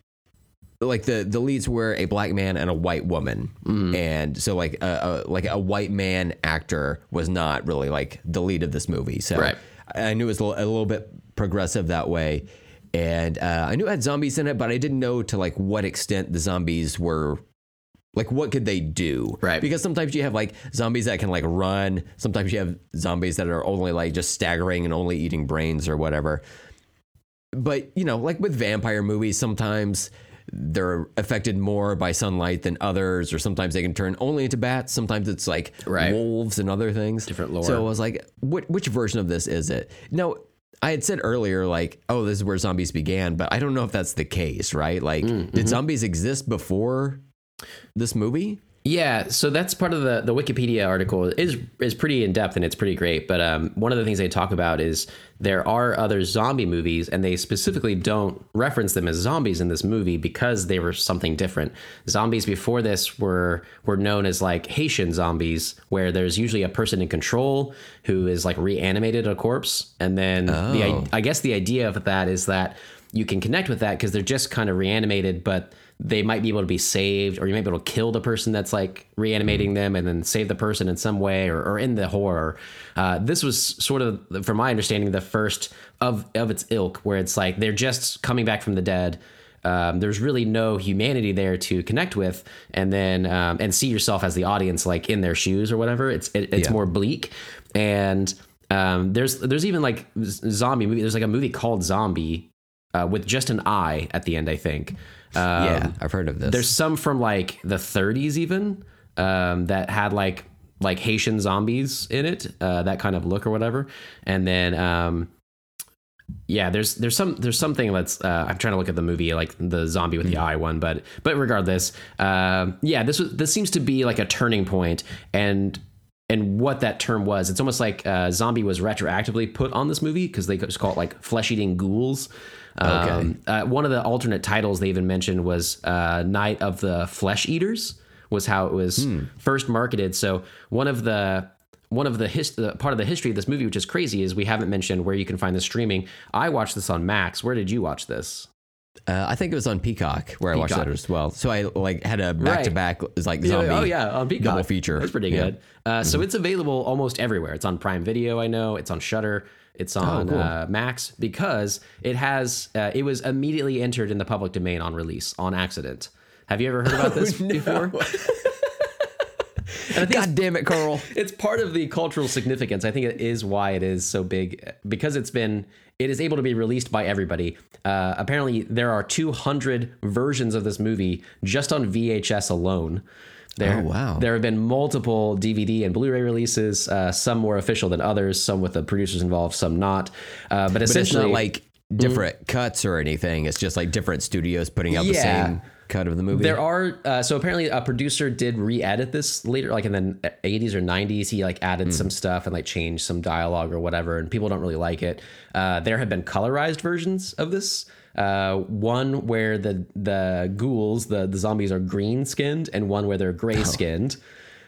like the the leads were a black man and a white woman, Mm-hmm. and so like a, a like a white man actor was not really like the lead of this movie. So Right. I knew it was a little, a little bit progressive that way, and uh, I knew it had zombies in it, but I didn't know to like what extent the zombies were. Like what could they do? Right. Because sometimes you have like zombies that can like run. Sometimes you have zombies that are only like just staggering and only eating brains or whatever. But you know, like with vampire movies, sometimes they're affected more by sunlight than others, or sometimes they can turn only into bats. Sometimes it's like Right. wolves and other things. Different lore. So I was like, which, which version of this is it? Now, I had said earlier, like, oh, this is where zombies began, but I don't know if that's the case, right? Like, Mm, did mm-hmm. zombies exist before this movie? Yeah, so that's part of the the Wikipedia article is is pretty in depth and it's pretty great. But um, one of the things they talk about is there are other zombie movies, and they specifically don't reference them as zombies in this movie because they were something different. Zombies before this were were known as like Haitian zombies, where there's usually a person in control who is like reanimated a corpse, and then the Oh. I guess the idea of that is that you can connect with that because they're just kind of reanimated, but they might be able to be saved, or you might be able to kill the person that's like reanimating them and then save the person in some way or, or in the horror. Uh, this was sort of, from my understanding, the first of, of its ilk, where it's like they're just coming back from the dead. Um, there's really no humanity there to connect with, and then um, and see yourself as the audience, like in their shoes or whatever. It's it, it's Yeah. more bleak, and um, there's there's even like zombie movie. There's like a movie called Zombie uh, with just an eye at the end, I think. Um, yeah, I've heard of this. there's some from like the 30s even um, that had like like Haitian zombies in it, uh, that kind of look or whatever. And then um, yeah, there's there's some there's something that's uh, I'm trying to look at the movie like the zombie with the eye one, but but regardless, um, yeah, this was this seems to be like a turning point and. And what that term was, it's almost like uh, zombie was retroactively put on this movie because they just call it like flesh eating ghouls. Um, uh, one of the alternate titles they even mentioned was uh, Night of the Flesh Eaters was how it was first marketed. So one of the one of the, his, the part of the history of this movie, which is crazy, is we haven't mentioned where you can find the streaming. I watched this on Max. Where did you watch this? uh, I think it was on Peacock where I watched Peacock. that as well. So I like had a back to back like zombie. oh yeah, on Peacock. double feature. That's pretty Yeah. Mm-hmm. good. Uh, So it's available almost everywhere. It's on Prime Video. I know it's on Shudder. It's on Oh, cool. uh, Max because it has. Uh, it was immediately entered in the public domain on release on accident. Have you ever heard about *laughs* this before? *laughs* God damn it, Carl. *laughs* it's part of the cultural significance. I think it is why it is so big because it's been it is able to be released by everybody. Uh, apparently, there are 200 versions of this movie just on VHS alone. There, Oh, wow. There have been multiple DVD and Blu-ray releases. Uh, some more official than others. Some with the producers involved, some not. Uh, but But it's essentially, not like different cuts or anything. It's just like different studios putting out the same cut of the movie. There are uh, so apparently a producer did re-edit this later, like in the 80s or 90s. He like added some stuff and like changed some dialogue or whatever, and people don't really like it. Uh, there have been colorized versions of this. Uh, one where the the ghouls, the the zombies are green skinned, and one where they're gray skinned.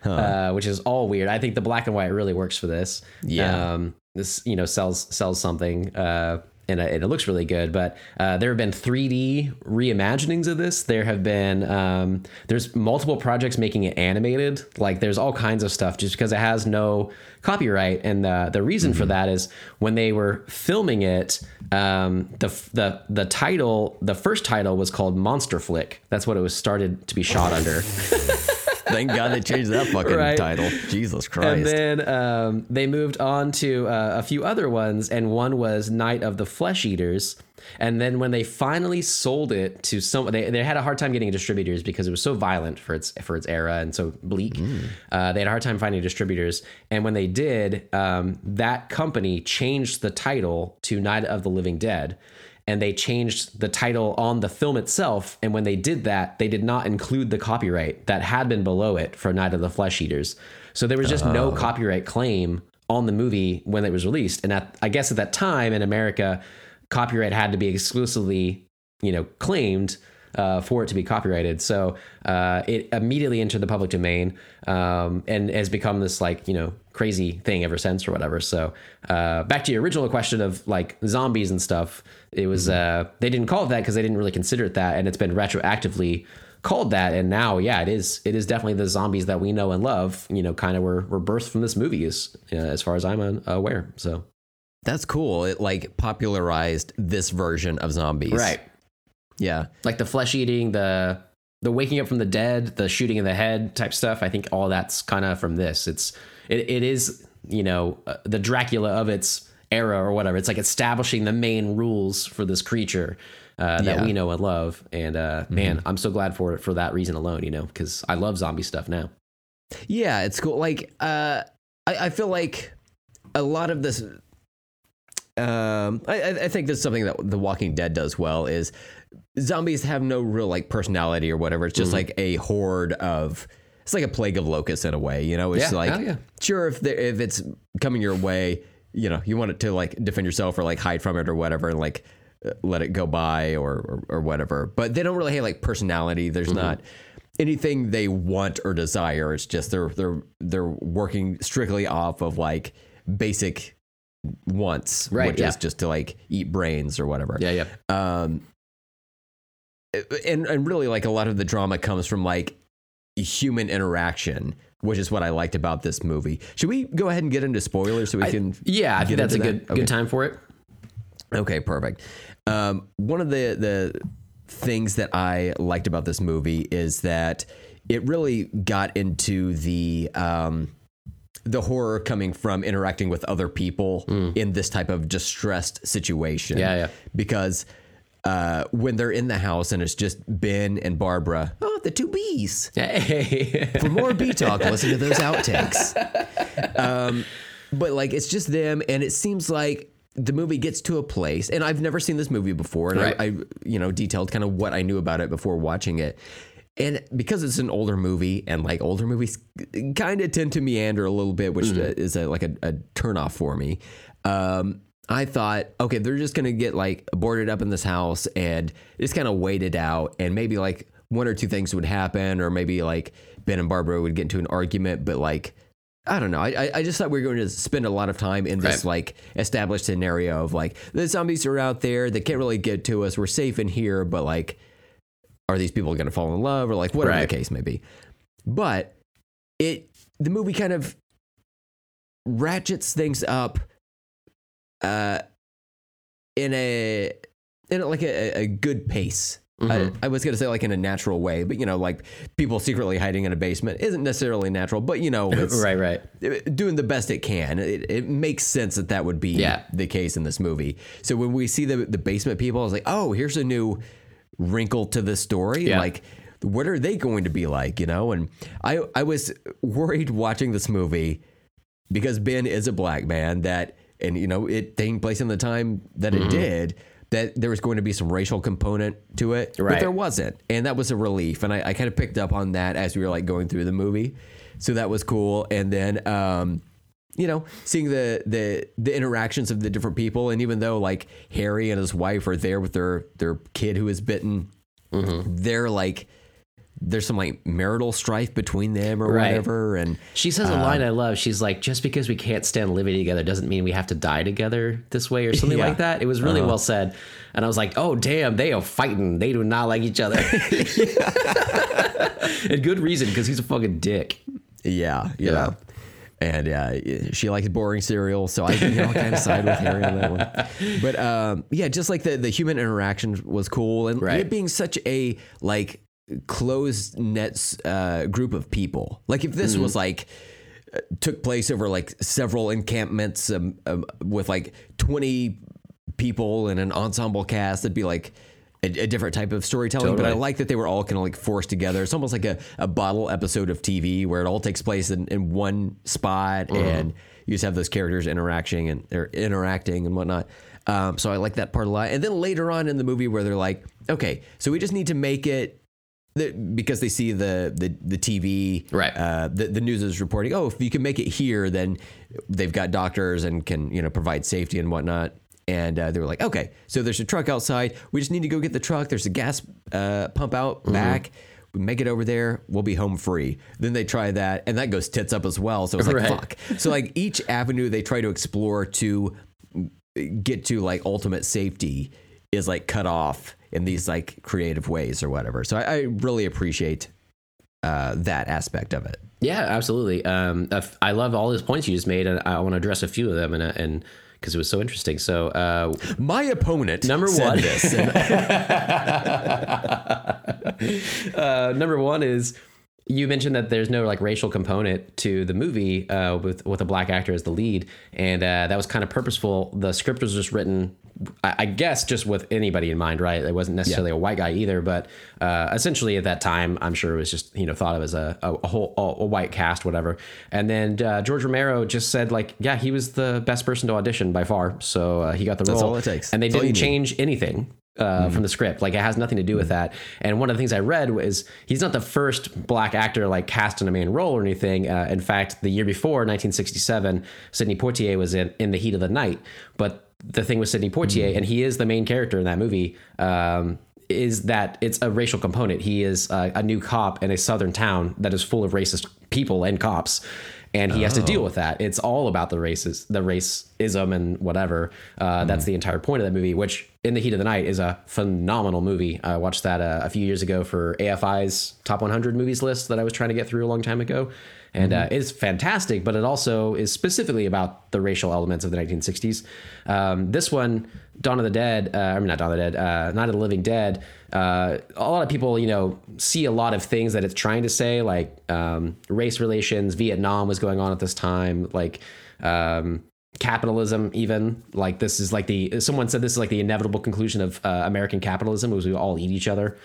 Uh, which is all weird. I think the black and white really works for this. Yeah. um, this you know sells sells something. Uh, and it, it looks really good. But uh, there have been 3D reimaginings of this. There have been um, there's multiple projects making it animated. Like there's all kinds of stuff just because it has no copyright. And the the reason for that is when they were filming it, um, the the the title, the first title was called Monster Flick. That's what it was started to be shot under. *laughs* Thank God they changed that fucking Right. title. Jesus Christ. And then um, they moved on to uh, a few other ones, and one was Night of the Flesh Eaters. And then when they finally sold it to someone, they, they had a hard time getting distributors because it was so violent for its for its era and so bleak. Uh, they had a hard time finding distributors, and when they did, um, that company changed the title to Night of the Living Dead. And they changed the title on the film itself. And when they did that, they did not include the copyright that had been below it for Night of the Flesh Eaters. So there was just no oh. copyright claim on the movie when it was released. And at, I guess at that time in America, copyright had to be exclusively, you know, claimed uh, for it to be copyrighted. So uh, it immediately entered the public domain um, and has become this like you know crazy thing ever since or whatever. So uh, back to your original question of like zombies and stuff, it was uh, they didn't call it that because they didn't really consider it that, and it's been retroactively called that and now yeah it is it is definitely the zombies that we know and love you know kind of were, were birthed from this movie as, as far as i'm aware so That's cool. It like popularized this version of zombies. Right. Yeah. Like the flesh eating, the the waking up from the dead, the shooting in the head type stuff. I think all that's kind of from this. It's it, it is you know uh, the Dracula of its era or whatever. It's like establishing the main rules for this creature uh, that Yeah. we know and love. And uh, man, I'm so glad for it for that reason alone. You know, because I love zombie stuff now. Yeah, it's cool. Like, uh, I, I feel like a lot of this. Um, I, I I think that's something that The Walking Dead does well. Is zombies have no real like personality or whatever. It's just like a horde of. It's like a plague of locusts in a way. You know, it's Yeah, like oh, yeah. sure if if it's coming your way, you know, you want it to like defend yourself or like hide from it or whatever, and like let it go by or, or or whatever. But they don't really have like personality. There's not anything they want or desire. It's just they're they're they're working strictly off of like basic wants, Right, which yeah. is just to like eat brains or whatever. Yeah, yeah. Um, and and really like a lot of the drama comes from like human interaction, which is what I liked about this movie. Should we go ahead and get into spoilers so we can? Yeah, I think that's a into good? Okay. good time for it. Okay, perfect. Um, one of the the things that I liked about this movie is that it really got into the um, the horror coming from interacting with other people in this type of distressed situation. Yeah, yeah. Because uh, when they're in the house and it's just Ben and Barbara, oh, the two bees. Hey. For more bee talk, *laughs* listen to those outtakes. Um, but like, it's just them, and it seems like the movie gets to a place, and I've never seen this movie before, and Right. I, I, you know, detailed kind of what I knew about it before watching it. And because it's an older movie, and like older movies kind of tend to meander a little bit, which Mm-hmm. is a, like a, a turnoff for me. Um, I thought, okay, they're just gonna get like boarded up in this house and just kind of wait it out, and maybe like one or two things would happen, or maybe like Ben and Barbara would get into an argument, but like I don't know. I I- just thought we were going to spend a lot of time in this Right. like established scenario of like the zombies are out there, they can't really get to us, we're safe in here, but like, are these people going to fall in love or like whatever Right. the case may be? But it the movie kind of ratchets things up uh in a in like a, a good pace Mhm. I, I was gonna say like in a natural way but you know like people secretly hiding in a basement isn't necessarily natural but you know *laughs* it's right, right. doing the best it can it, it makes sense that that would be Yeah. the case in this movie so when we see the the basement people i was like oh here's a new wrinkle to the story Yeah. like what are they going to be like you know and i i was worried watching this movie because Ben is a black man that and you know it taking place in the time that Mm-hmm. it did that there was going to be some racial component to it but there wasn't. And that was a relief. And I, I kind of picked up on that as we were like going through the movie. So that was cool. And then um you know seeing the the the interactions of the different people. And even though like Harry and his wife are there with their their kid who is bitten Mm-hmm. they're like there's some like marital strife between them or Right. whatever and She says a line I love. She's like, just because we can't stand living together doesn't mean we have to die together this way or something *laughs* Yeah. like that. It was really well said. And I was like, oh, damn, they are fighting. They do not like each other. *laughs* *laughs* and good reason, because he's a fucking dick. Yeah, you Yeah. know. And uh, she likes boring cereal, so I you know, kind of side with Harry on that one. But um, yeah, just like the the human interaction was cool, and Right. it being such a like closed net uh, group of people. Like if this was like uh, took place over like several encampments um, um, with like twenty people and an ensemble cast, it'd be like. A, a different type of storytelling, but I like that they were all kind of like forced together. It's almost like a, a bottle episode of TV where it all takes place in, in one spot and you just have those characters interacting and they're interacting and whatnot. Um, so I like that part a lot. And then later on in the movie where they're like, okay, so we just need to make it the, because they see the the, the TV, Right. Uh, the, the news is reporting, oh, if you can make it here, then they've got doctors and can you know provide safety and whatnot. And uh, they were like, okay, so there's a truck outside. We just need to go get the truck. There's a gas uh, pump out Mm-hmm. back. We make it over there. We'll be home free. Then they try that, and that goes tits up as well. So it's like, Right. fuck. So like each avenue they try to explore to get to like ultimate safety is like cut off in these like creative ways or whatever. So I, I really appreciate uh, that aspect of it. Yeah, absolutely. Um, I f- I love all those points you just made, and I want to address a few of them and, uh, and because it was so interesting. So uh, My opponent Number one. this. and- *laughs* *laughs* uh, number one is you mentioned that there's no like racial component to the movie uh, with with a black actor as the lead, and uh, that was kind of purposeful. The script was just written, I, guess, just with anybody in mind, right? It wasn't necessarily a white guy either, but uh, essentially at that time, I'm sure it was just you know thought of as a a, whole a, a white cast, whatever. And then uh, George Romero just said like, yeah, he was the best person to audition by far, so uh, he got the role. That's all it takes. And they That's didn't change anything uh, from the script. Like it has nothing to do with that. And one of the things I read was he's not the first black actor like cast in a main role or anything. Uh, in fact, the year before, 1967, Sidney Poitier was in in the heat of the night. But the thing with Sidney Poitier, and he is the main character in that movie. Um, is that it's a racial component. He is uh, a new cop in a southern town that is full of racist people and cops, and he has to deal with that. It's all about the races, the racism and whatever. Uh, That's the entire point of that movie. Which, in the heat of the night, is a phenomenal movie. I watched that uh, a few years ago for AFI's top 100 movies list that I was trying to get through a long time ago, and uh, it's fantastic. But it also is specifically about the racial elements of the 1960s. Um, this one, Dawn of the Dead, uh, I mean not Dawn of the Dead, uh, Night of the Living Dead. Uh, a lot of people, you know, see a lot of things that it's trying to say, like um, race relations. Vietnam was going on at this time, like um, capitalism. Even like this is like the someone said this is like the inevitable conclusion of uh, American capitalism, was we all eat each other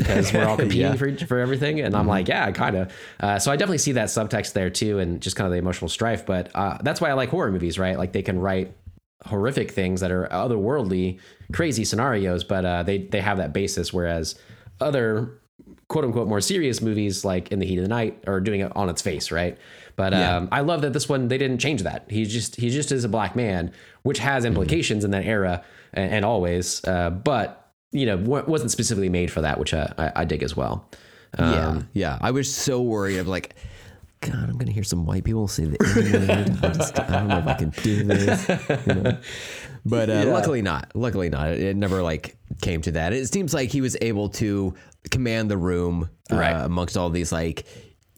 because we're all *laughs* competing Yeah. for for everything. And I'm like, yeah, kind of. Uh, so I definitely see that subtext there too, and just kind of the emotional strife. But uh, that's why I like horror movies, right? Like they can write horrific things that are otherworldly, crazy scenarios, but uh, they they have that basis. Whereas other quote unquote more serious movies like In the Heat of the Night are doing it on its face, right? But Yeah. um, I love that this one they didn't change that. He's just he just is a black man, which has implications in that era and, and always. Uh, but you know, wasn't specifically made for that, which uh, I, I dig as well. Um, yeah, yeah. I was so worried. I'm like, God, I'm gonna hear some white people say the N word. I just, I don't know if I can do this. you know? *laughs* But uh, luckily not. Luckily not. It, it never like came to that. It seems like he was able to command the room uh, Right. amongst all these like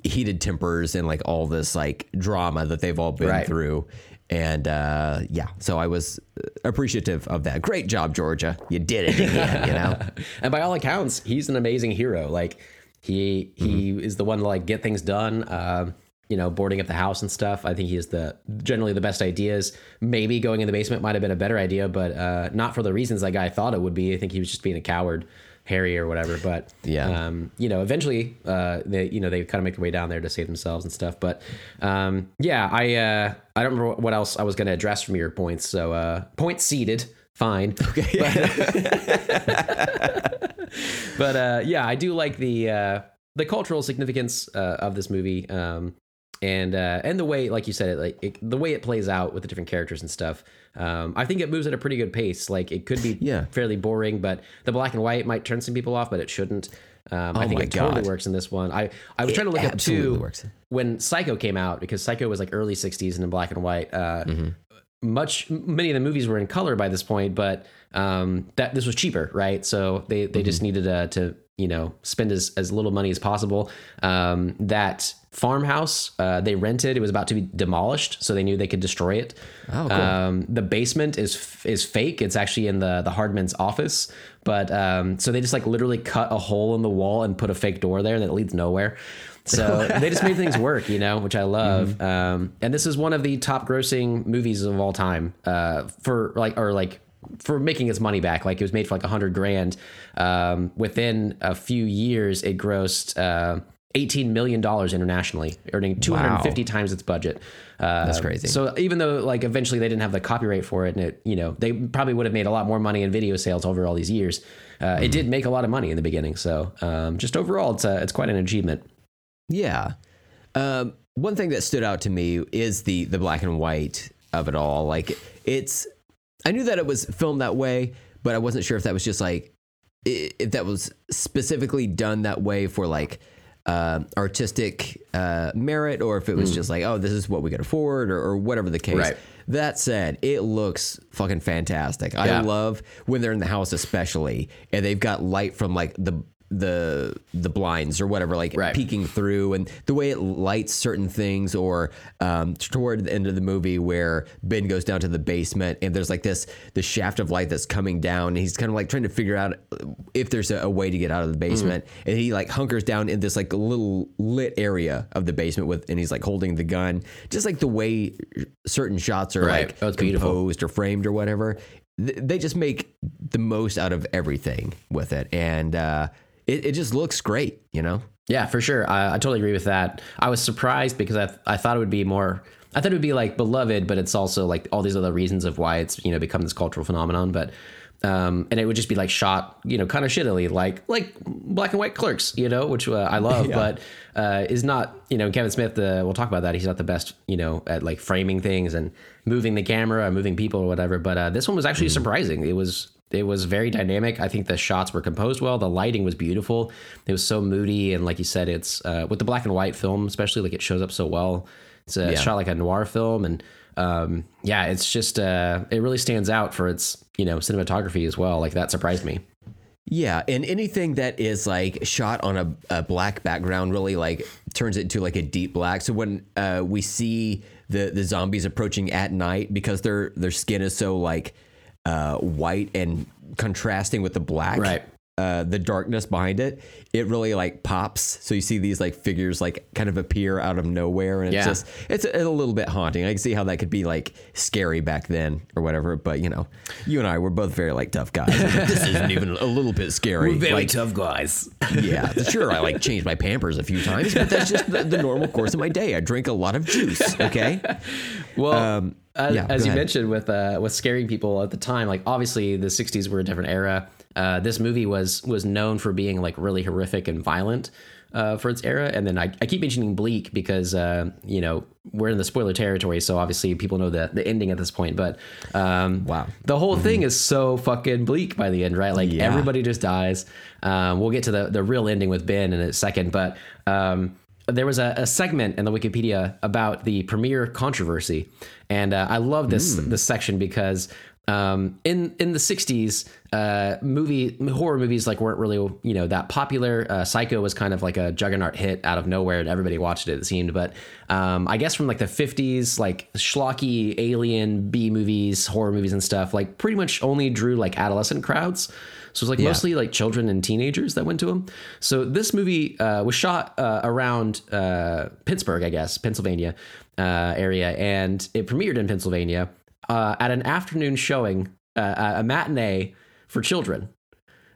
heated tempers and like all this like drama that they've all been Right. through. And uh, yeah, so I was appreciative of that. Great job, Georgia. You did it again. You know. *laughs* and by all accounts, he's an amazing hero. Like he he is the one to like get things done. Um, you know, boarding up the house and stuff. I think he has the generally the best ideas. Maybe going in the basement might have been a better idea, but uh, not for the reasons that guy thought it would be. I think he was just being a coward, Harry or whatever. But Yeah. um, you know, eventually, uh, they you know they kind of make their way down there to save themselves and stuff. But um, yeah, I uh, I don't remember what else I was going to address from your points. So uh, points seated, fine. Okay. *laughs* *laughs* but uh, yeah, I do like the uh, the cultural significance uh, of this movie, um, and uh, and the way, like you said, it, like it, the way it plays out with the different characters and stuff. Um, I think it moves at a pretty good pace. Like it could be Yeah. fairly boring, but the black and white might turn some people off, but it shouldn't. Um, I Oh think my it totally God. works in this one. I, I was It trying to look up too works. when Psycho came out because Psycho was like early '60s and in black and white. Uh, Mm-hmm. Much many of the movies were in color by this point, but um, that this was cheaper, right? So they they Mm-hmm. just needed uh, to you know spend as, as little money as possible. Um, that farmhouse uh, they rented it was about to be demolished, so they knew they could destroy it. Oh, cool. Um, the basement is f- is fake. It's actually in the the Hardman's office, but um, so they just like literally cut a hole in the wall and put a fake door there that leads nowhere. So *laughs* they just made things work, you know, which I love. Mm-hmm. Um, and this is one of the top grossing movies of all time uh, for like or like for making its money back. Like it was made for like a hundred grand. Um, within a few years, it grossed. Uh, $18 million internationally, earning 250 times its budget. Uh, That's crazy. So even though like eventually they didn't have the copyright for it, and it you know they probably would have made a lot more money in video sales over all these years. Uh, It did make a lot of money in the beginning. So um, just overall, it's a, it's quite an achievement. Yeah. Um, one thing that stood out to me is the the black and white of it all. Like it's, I knew that it was filmed that way, but I wasn't sure if that was just like if that was specifically done that way for like uh, artistic uh, merit, or if it was just like, oh, this is what we could afford, or, or whatever the case. Right. That said, it looks fucking fantastic. I love when they're in the house, especially, and they've got light from like the the the blinds or whatever, like Right. peeking through, and the way it lights certain things, or um, toward the end of the movie where Ben goes down to the basement and there's like this the shaft of light that's coming down, and he's kind of like trying to figure out if there's a, a way to get out of the basement, Mm-hmm. and he like hunkers down in this like little lit area of the basement with, and he's like holding the gun, just like the way certain shots are Right. like Oh, it's beautiful. composed or framed or whatever. Th- They just make the most out of everything with it, and uh, it, it just looks great, you know. Yeah, for sure. I, I totally agree with that. I was surprised because I I thought it would be more. I thought it would be like beloved, but it's also like all these other reasons of why it's you know become this cultural phenomenon. But um, and it would just be like shot, you know, kind of shittily, like like black and white clerks, you know, which uh, I love, *laughs* but uh, is not, you know, Kevin Smith. Uh, we'll talk about that. He's not the best, you know, at like framing things and moving the camera, moving people or whatever. But uh, this one was actually surprising. It was it was very dynamic. I think the shots were composed well. The lighting was beautiful. It was so moody, and like you said, it's uh, with the black and white film, especially like it shows up so well. It's a Yeah. shot like a noir film, and um, yeah, it's just uh, it really stands out for its you know cinematography as well. Like that surprised me. Yeah, and anything that is like shot on a, a black background really like turns it into like a deep black. So when uh, we see the the zombies approaching at night because their their skin is so like uh, white and contrasting with the black, Right. Uh, the darkness behind it, it really like pops. So you see these like figures like kind of appear out of nowhere, and it's Yeah. just it's a, a little bit haunting. I can see how that could be like scary back then or whatever. But you know, you and I were both very like tough guys. *laughs* this isn't even a little bit scary. We're very like, tough guys. *laughs* yeah, sure. I like changed my Pampers a few times, but that's just the, the normal course of my day. I drink a lot of juice. Okay. *laughs* Well, as, Um, yeah, as you ahead. mentioned with uh, with scaring people at the time, like obviously the '60s were a different era. Uh, this movie was was known for being like really horrific and violent uh, for its era. And then I, I keep mentioning Bleak because uh, you know we're in the spoiler territory, so obviously people know the the ending at this point. But um, Wow. the whole thing is so fucking bleak by the end, right? Like Yeah. everybody just dies. Um, we'll get to the the real ending with Ben in a second, but. Um, there was a, a segment in the Wikipedia about the premiere controversy, and uh, I love this this section because um, in in the '60s, uh, movie horror movies like weren't really you know that popular. Uh, Psycho was kind of like a juggernaut hit out of nowhere, and everybody watched it. It seemed, but um, I guess from like the '50s, like schlocky alien B movies, horror movies, and stuff, like pretty much only drew like adolescent crowds. So it was like mostly like children and teenagers that went to them. So this movie uh, was shot uh, around uh, Pittsburgh, I guess, Pennsylvania uh, area, and it premiered in Pennsylvania uh, at an afternoon showing, uh, a matinee for children,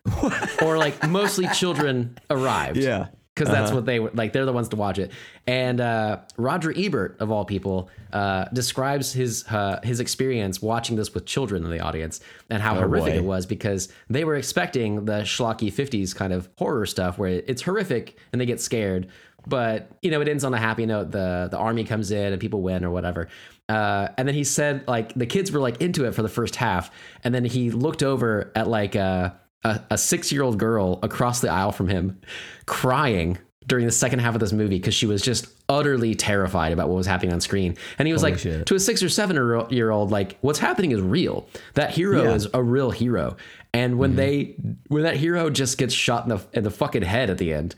*laughs* or like mostly children arrived. Yeah. Because that's what they were like. They're the ones to watch it. And uh, Roger Ebert, of all people, uh, describes his uh, his experience watching this with children in the audience and how horrific boy. it was because they were expecting the schlocky 50s kind of horror stuff where it's horrific and they get scared. But you know, it ends on a happy note. The the army comes in and people win or whatever. Uh, and then he said like the kids were like into it for the first half, and then he looked over at like a a, a six year old girl across the aisle from him, crying during the second half of this movie because she was just utterly terrified about what was happening on screen. And he was like shit. to a six or seven year old, like what's happening is real. That hero Yeah. is a real hero. And when they when that hero just gets shot in the in the fucking head at the end.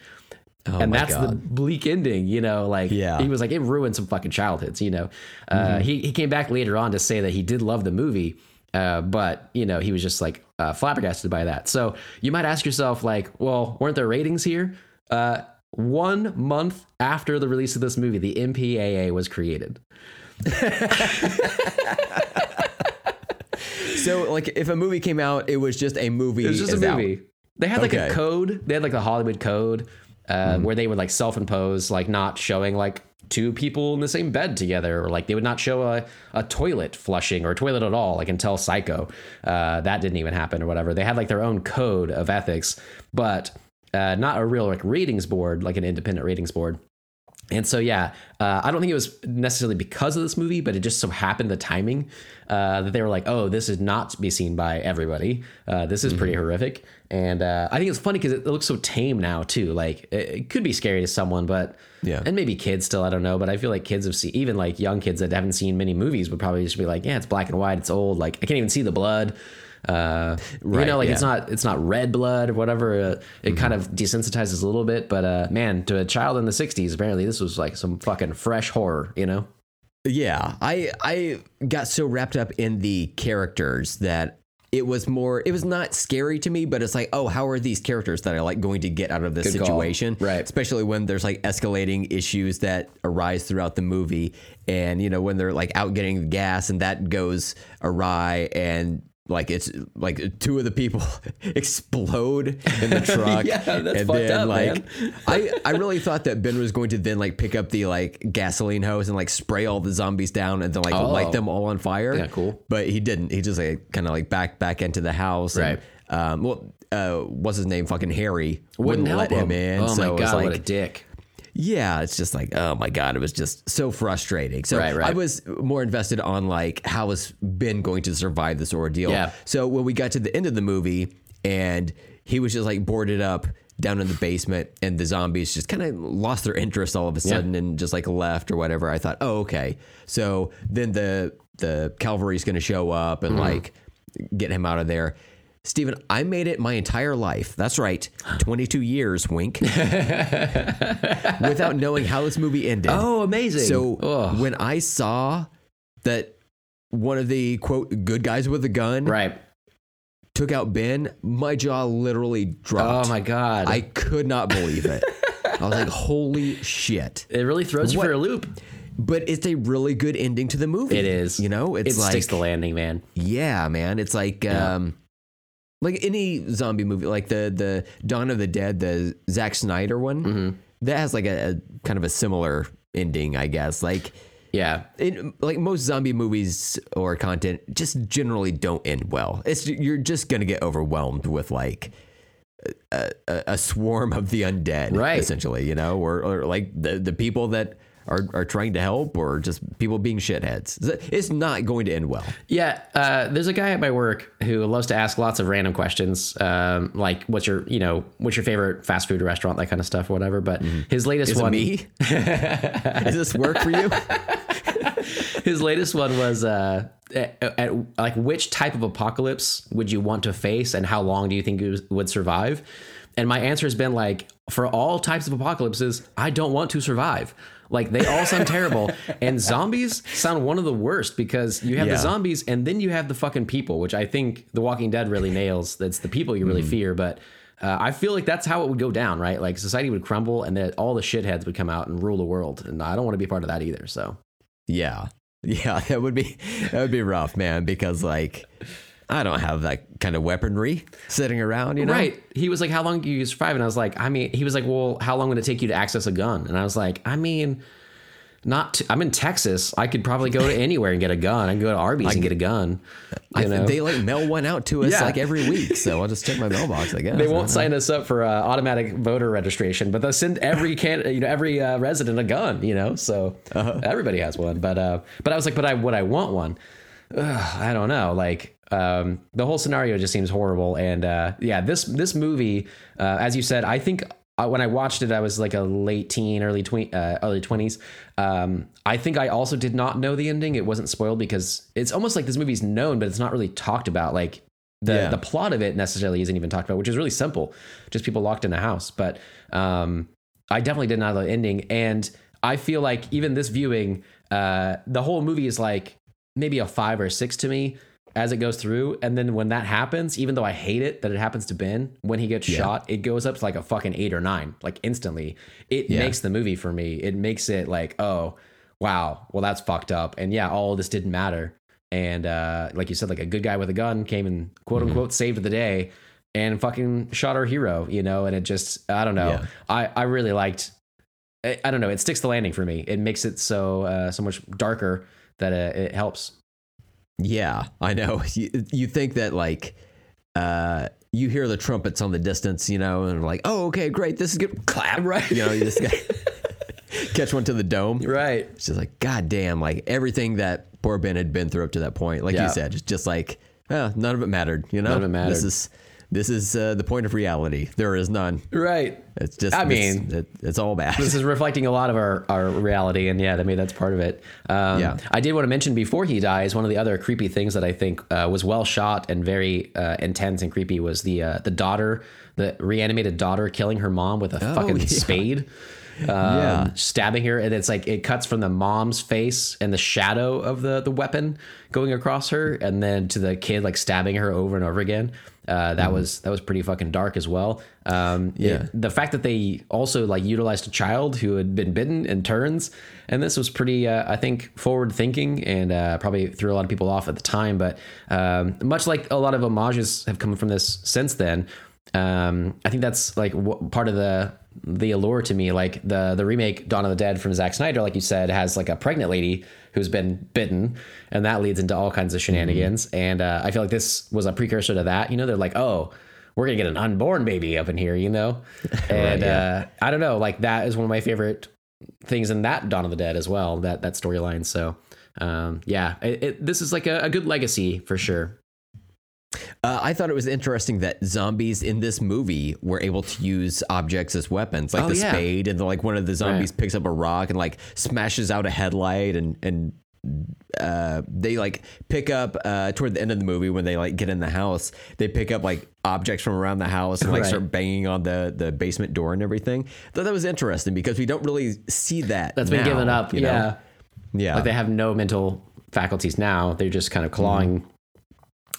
And Oh my that's the bleak ending, you know. Like, Yeah. he was like, it ruined some fucking childhoods, you know. Uh, he he came back later on to say that he did love the movie, uh, but you know he was just like uh, flabbergasted by that. So you might ask yourself, like, well, weren't there ratings here? Uh, one month after the release of this movie, the MPAA was created. *laughs* So like if a movie came out, it was just a movie. It was just a is out. movie. They had like a code. They had like the Hollywood code uh, where they would like self-impose, like not showing like two people in the same bed together, or like they would not show a, a toilet flushing or a toilet at all, like until Psycho. Uh, that didn't even happen or whatever. They had like their own code of ethics, but uh, not a real like ratings board, like an independent ratings board. And so, yeah, uh, I don't think it was necessarily because of this movie, but it just so happened the timing uh, that they were like, "Oh, this is not to be seen by everybody. Uh, this is pretty horrific." And uh, I think it's funny because it looks so tame now too. Like it, it could be scary to someone, but Yeah. and maybe kids still. I don't know, but I feel like kids have seen even like young kids that haven't seen many movies would probably just be like, "Yeah, it's black and white. It's old. Like I can't even see the blood." Uh, you know, like it's not it's not red blood or whatever. Uh, it kind of desensitizes a little bit, but uh, man, to a child in the '60s, apparently this was like some fucking fresh horror. You know? Yeah, I I got so wrapped up in the characters that it was more it was not scary to me, but it's like, oh, how are these characters that I like going to get out of this Good call. situation? Right. Especially when there's like escalating issues that arise throughout the movie and you know, when they're like out getting gas and that goes awry and like it's like two of the people *laughs* explode in the *laughs* truck. Yeah, that's and fucked then up, like man. *laughs* I, I really thought that Ben was going to then like pick up the like gasoline hose and like spray all the zombies down and then like Oh. light them all on fire. Yeah, cool. But he didn't. He just like kind of like back back into the house. Right. And, um. Well, uh, what's his name? Fucking Harry Wouldn't wouldn't let help him in. Oh so my god, like, what a dick! Yeah, it's just like, oh my god, it was just so frustrating. So Right, right. I was more invested on like how is Ben going to survive this ordeal. Yeah. So when we got to the end of the movie and he was just like boarded up down in the basement and the zombies just kind of lost their interest all of a sudden and just like left or whatever, I thought, oh okay. So then the the cavalry's going to show up Mm-hmm. and like get him out of there. Steven, I made it my entire life. That's right. 22 years, wink. *laughs* without knowing how this movie ended. Oh, amazing! So Ugh. when I saw that one of the quote good guys with a gun right? took out Ben, my jaw literally dropped. Oh my god! I could not believe it. I was like, holy shit. it really throws you for a loop. But it's a really good ending to the movie. It is. You know, it's it like sticks the landing, man. Yeah, man. It's like um like any zombie movie, like the the Dawn of the Dead, the Zack Snyder one. Mm-hmm. That has like a, a kind of a similar ending, I guess. Like Yeah, in, like most zombie movies or content just generally don't end well. It's you're just gonna get overwhelmed with like a, a, a swarm of the undead, Right. Essentially, you know, or, or like the the people that are are trying to help, or just people being shitheads. It's not going to end well. Yeah, uh, there's a guy at my work who loves to ask lots of random questions, um, like what's your, you know, what's your favorite fast food restaurant, that kind of stuff, whatever. But his latest. Is one, me? *laughs* Does this work for you? *laughs* his latest one was uh, at, at, like which type of apocalypse would you want to face, and how long do you think you would survive? And my answer has been like, for all types of apocalypses, I don't want to survive. Like they all sound *laughs* terrible, and zombies sound one of the worst because you have Yeah. the zombies and then you have the fucking people, which I think The Walking Dead really nails. That's the people you really Mm-hmm. fear, but. Uh, I feel like that's how it would go down, right? Like society would crumble, and then all the shitheads would come out and rule the world, and I don't want to be part of that either. So, Yeah. *laughs* Yeah, that would be that would be rough, man, because like I don't have that kind of weaponry sitting around, you know. Right. He was like, How long do you survive? And I was like, I mean, he was like, Well, how long would it take you to access a gun? And I was like, I mean, not, i I'm in Texas. I could probably go to *laughs* anywhere and get a gun. I can go to Arby's and get a gun. I, You know? they like mail one out to us Yeah. like every week, so I'll just check my mailbox. I *laughs* guess They won't sign us up for uh, automatic voter registration, but they'll send every can, you know, every uh, resident a gun. You know, so Uh-huh. everybody has one. But uh, but I was like, but I would I want one? Ugh, I don't know. Like um, the whole scenario just seems horrible. And uh, yeah, this this movie, uh, as you said, I think uh, when I watched it, I was like a late teen, early twenty, uh, early twenties. Um, I think I also did not know the ending. It wasn't spoiled because it's almost like this movie's known, but it's not really talked about. Like the Yeah. the plot of it necessarily isn't even talked about, which is really simple, just people locked in a house. But um, I definitely did not know the ending, and I feel like even this viewing, uh, the whole movie is like maybe a five or a six to me as it goes through, and then when that happens, even though I hate it that it happens to Ben when he gets shot, it goes up to like a fucking eight or nine, like instantly. It Yeah. makes the movie for me. It makes it like, oh, wow, well that's fucked up, and yeah, all of this didn't matter and uh, like you said, like a good guy with a gun came and quote Mm-hmm. unquote saved the day and fucking shot our hero, you know. And it just, I don't know. Yeah. I I really liked. I, I don't know. It sticks the landing for me. It makes it so uh, so much darker that uh, it helps. Yeah, I know. *laughs* You, you think that like uh you hear the trumpets on the distance, you know, and like, oh, okay, great, this is good. Clap, right? You know, you just *laughs* catch one to the dome. Right. It's just like, god damn, like everything that poor Ben had been through up to that point, like Yeah. you said, it's just like, oh, none of it mattered. You know, None of it mattered. This is this is uh, the point of reality. There is none. Right. It's just. I it's- mean- it, it's all bad. this is *laughs* reflecting a lot of our, our reality and yeah i mean that's part of it um, Yeah. i did want to mention before he dies one of the other creepy things that i think uh, was well shot and very uh, intense and creepy was the uh, the daughter the reanimated daughter killing her mom with a fucking Oh, yeah. spade *laughs* um, Yeah. stabbing her and it's like it cuts from the mom's face and the shadow of the the weapon going across her and then to the kid like stabbing her over and over again uh, that was that was pretty fucking dark as well um, it- Yeah. the fact that they also like utilized a child who had been bitten and turns and this was pretty uh, i think forward thinking and uh, probably threw a lot of people off at the time but um, much like a lot of homages have come from this since then um, i think that's like w- part of the the allure to me like the the remake dawn of the dead from Zack snyder like you said has like a pregnant lady who's been bitten and that leads into all kinds of shenanigans and uh, i feel like this was a precursor to that you know they're like oh we're gonna get an unborn baby up in here, you know? *laughs* And uh, I don't know, like that is one of my favorite things in that Dawn of the Dead as well. That that storyline. So um, yeah, it, it, this is like a, a good legacy for sure. Uh, I thought it was interesting that zombies in this movie were able to use objects as weapons, like Oh, the yeah. spade, and like one of the zombies Right. picks up a rock and like smashes out a headlight, and and uh, they like pick up uh, toward the end of the movie when they like get in the house, they pick up like objects from around the house and like Right. start banging on the the basement door and everything. Thought that was interesting because we don't really see that. That's been given up. you know? Yeah, yeah. like they have no mental faculties now. They're just kind of clawing.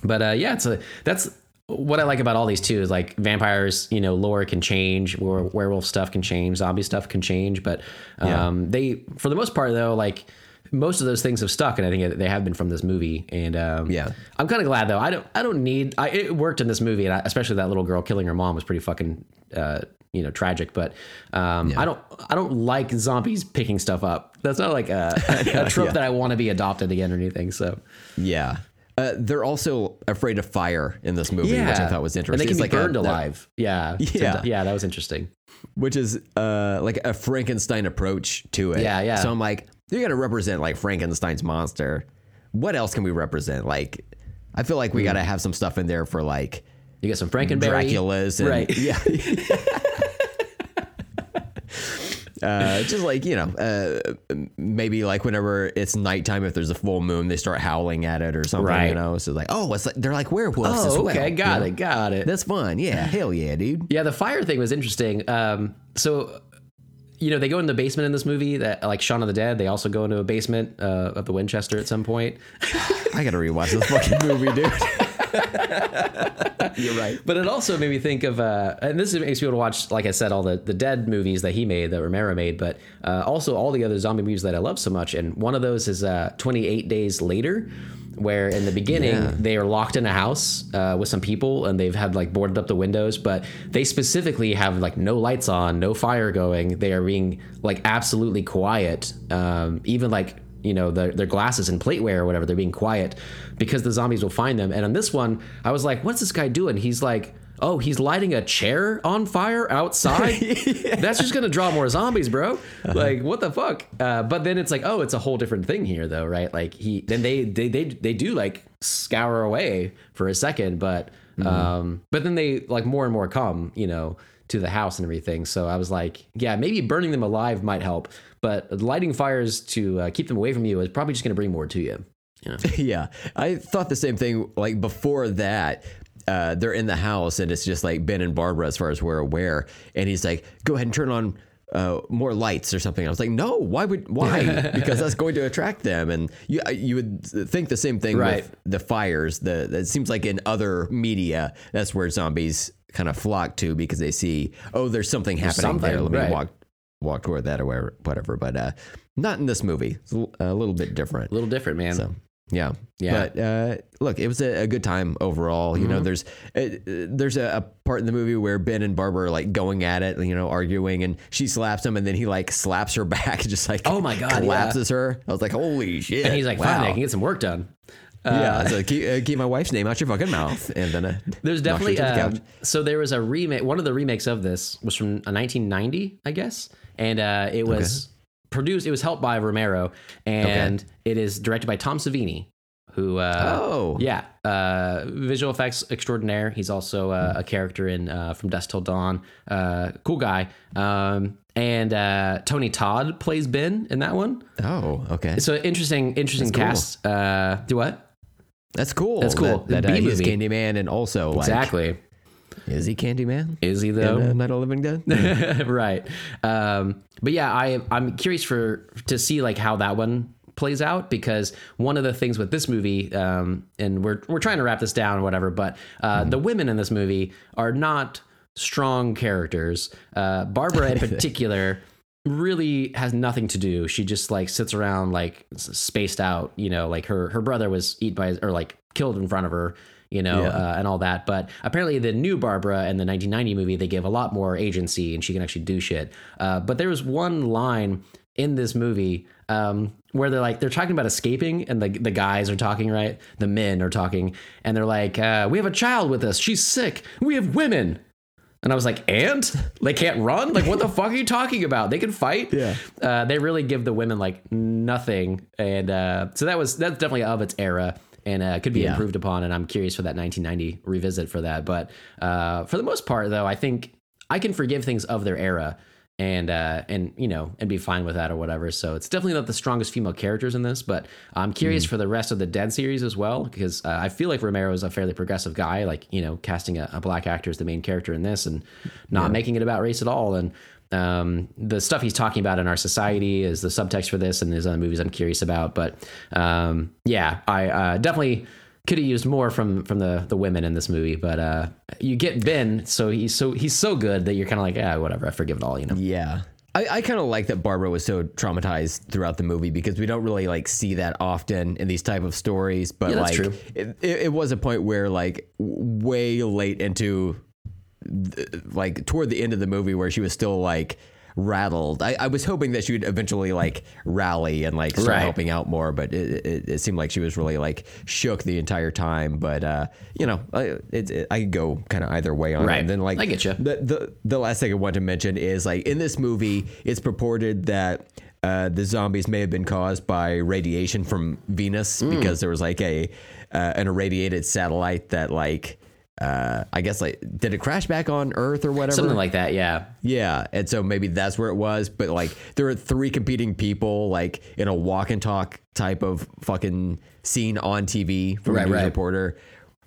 But uh, yeah, it's a that's what I like about all these too is like vampires, you know, lore can change, were- werewolf stuff can change, zombie stuff can change, but um, they, for the most part, though, like most of those things have stuck, and I think they have been from this movie. And um, Yeah. I'm kind of glad though. I don't, I don't need. I, it worked in this movie, and I, especially that little girl killing her mom was pretty fucking, uh, you know, tragic. But um, I don't, I don't like zombies picking stuff up. That's not like a, *laughs* a trope Yeah. that I want to be adopted again or anything. So Yeah. Uh, they're also afraid of fire in this movie, which I thought was interesting. And they can It's be like a- burned that- alive. Yeah. Yeah. yeah, that was interesting. which is uh, like a Frankenstein approach to it. Yeah, yeah. So I'm like, you got to represent like Frankenstein's monster. What else can we represent? Like, I feel like we Hmm. got to have some stuff in there for like You get some Franken Berry. Dracula's and Right. *laughs* yeah. *laughs* *laughs* Uh, just like you know, uh, maybe like whenever it's nighttime, if there's a full moon, they start howling at it or something. You know, so like, oh, it's like they're like werewolves as Oh, well. okay. you Got know? it. Got it. That's fun. Yeah, hell yeah, dude. Yeah, the fire thing was interesting. Um, so, you know, they go in the basement in this movie. That like Shaun of the Dead, they also go into a basement uh, of the Winchester at some point. *laughs* I gotta rewatch this fucking movie, dude. *laughs* *laughs* You're right. But it also made me think of, uh, and this makes me want to watch, like I said, all the, the Dead movies that he made, that Romero made, but uh, also all the other zombie movies that I love so much. And one of those is uh, 28 Days Later, where in the beginning Yeah. they are locked in a house uh, with some people and they've had like boarded up the windows, but they specifically have like no lights on, no fire going. They are being like absolutely quiet, um, even like you know their, their glasses and plateware or whatever they're being quiet because the zombies will find them. And on this one i was like what's this guy doing? He's like oh he's lighting a chair on fire outside. *laughs* That's just gonna draw more zombies bro. Like what the fuck? Uh, but then it's like oh it's a whole different thing here though right? Like he then they they they, they do like scour away for a second but um but then they like more and more come you know to the house and everything. So i was like yeah maybe burning them alive might help but lighting fires to uh, keep them away from you is probably just going to bring more to you. Yeah. *laughs* yeah, I thought the same thing. Like before that, uh, they're in the house and it's just like Ben and Barbara, as far as we're aware. And he's like, "Go ahead and turn on uh, more lights or something." I was like, "No, why would why? *laughs* because that's going to attract them." And you you would think the same thing Right. with the fires. The it seems like in other media, that's where zombies kind of flock to because they see, oh, there's something happening something, there. Let me right. walk walk toward that or whatever. But uh, not in this movie. It's a little bit different. A little different, man. So yeah, Yeah. But uh, look, it was a, a good time overall. You know, there's uh, there's a, a part in the movie where Ben and Barbara are like going at it, you know, arguing, and she slaps him, and then he like slaps her *laughs* back, and just like Oh my God, collapses her. I was like, holy shit! and he's like, wow. I can get some work done. yeah, so keep, uh, keep my wife's name out your fucking mouth, *laughs* and then uh, There's definitely the um, so there was a remake. One of the remakes of this was from uh, 1990, I guess, and uh, it was produced. It was helped by Romero, and it is directed by Tom Savini, who uh, Oh. yeah, uh, visual effects extraordinaire. He's also uh, a character in uh, From Dusk Till Dawn. Uh, cool guy. Um, and uh, Tony Todd plays Ben in that one. Oh, okay. So interesting, interesting cool. cast. Uh, do what? That's cool. That's cool. That, that uh, B movie. Candyman and also like Exactly. Is he Candyman? Is he in though? uh, Night of Living Dead? *laughs* right. Um, but yeah, I I'm curious for to see like how that one plays out because one of the things with this movie, um, and we're we're trying to wrap this down or whatever, but uh, the women in this movie are not strong characters. Uh, Barbara in *laughs* particular. really has nothing to do she just like sits around like spaced out you know like her her brother was eaten by or like killed in front of her you know, Yeah. uh, and all that. But apparently, the new Barbara in the 1990 movie, they give a lot more agency and she can actually do shit. Uh, but there was one line in this movie um, where they're like, they're talking about escaping, and the, the guys are talking, right? The men are talking, and they're like, uh, We have a child with us. She's sick. We have women. And I was like, and *laughs* they can't run? Like, what the fuck are you talking about? They can fight. Yeah. Uh, they really give the women like nothing, and uh, so that was that's definitely of its era, and uh, could be Yeah. improved upon. And I'm curious for that 1990 revisit for that. But uh, for the most part, though, I think I can forgive things of their era. And uh, and you know and be fine with that or whatever. So it's definitely not the strongest female characters in this, but I'm curious for the rest of the Dead series as well because uh, I feel like Romero is a fairly progressive guy, like you know casting a, a black actor as the main character in this and not making it about race at all. And um, the stuff he's talking about in our society is the subtext for this and his other movies I'm curious about. But um, yeah, I uh, definitely could have used more from from the the women in this movie. But uh, you get Ben, so he's so he's so good that you're kind of like, yeah, whatever, I forgive it all, you know. Yeah. I, I kind of like that Barbara was so traumatized throughout the movie because we don't really like see that often in these type of stories. But Yeah, that's like, true. It, it, it was a point where like way late into like toward the end of the movie where she was still like rattled. I, I was hoping that she would eventually like rally and like start Right. helping out more, but it, it, it seemed like she was really like shook the entire time. But uh, you know, I, it, it, I could go kind of either way on it. And then like I get you. the, the the last thing I want to mention is like in this movie, it's purported that uh, the zombies may have been caused by radiation from Venus Hmm. because there was like a uh, an irradiated satellite that like uh, I guess like did it crash back on Earth or whatever? Something like that, yeah. Yeah, and so maybe that's where it was. But like, there are three competing people, like in a walk and talk type of fucking scene on TV from Right, a news right. reporter,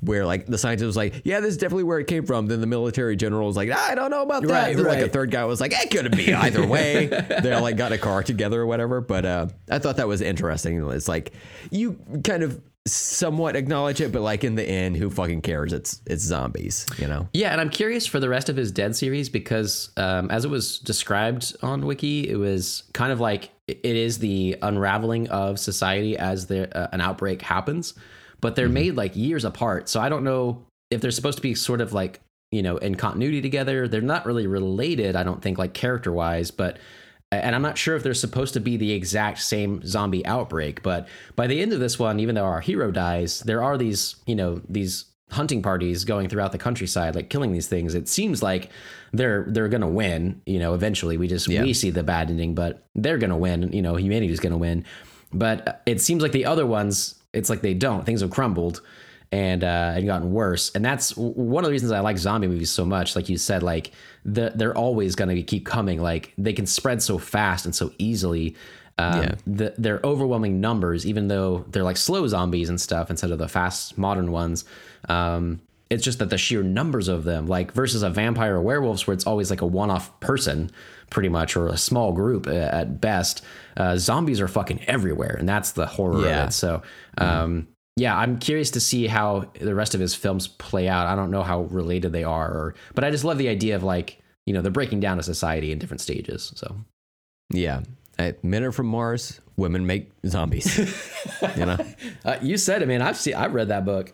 where like the scientist was like, "Yeah, this is definitely where it came from." Then the military general was like, "I don't know about that." Right, then like a third guy was like, "It could be either *laughs* way." they all like got a car together or whatever. But uh, I thought that was interesting. It's like you kind of somewhat acknowledge it, but like in the end, who fucking cares? It's it's zombies, you know. Yeah, and I'm curious for the rest of his Dead series because, um, as it was described on Wiki, it was kind of like it is the unraveling of society as the, uh, an outbreak happens, but they're made like years apart. So I don't know if they're supposed to be sort of like you know in continuity together. They're not really related, I don't think, like character wise, but. And I'm not sure if they're supposed to be the exact same zombie outbreak, but by the end of this one, even though our hero dies, there are these, you know, these hunting parties going throughout the countryside, like killing these things. It seems like they're they're gonna win. You know, eventually we just Yeah. we see the bad ending, but they're gonna win. You know, humanity's gonna win. But it seems like the other ones, it's like they don't. Things have crumbled and uh, and gotten worse. And that's one of the reasons I like zombie movies so much. Like you said, like the, they're always gonna keep coming. Like they can spread so fast and so easily. Um, Yeah. the, they're overwhelming numbers, even though they're like slow zombies and stuff instead of the fast modern ones. Um, it's just that the sheer numbers of them, like versus a vampire or werewolves, where it's always like a one-off person, pretty much, or a small group uh, at best. Uh, zombies are fucking everywhere, and that's the horror Yeah. of it. So, um, yeah, I'm curious to see how the rest of his films play out. I don't know how related they are, or, but I just love the idea of like you know they're breaking down a society in different stages. So Yeah. Men are from Mars, women make zombies. you know? *laughs* uh, you said it, man. I've seen, I've read that book.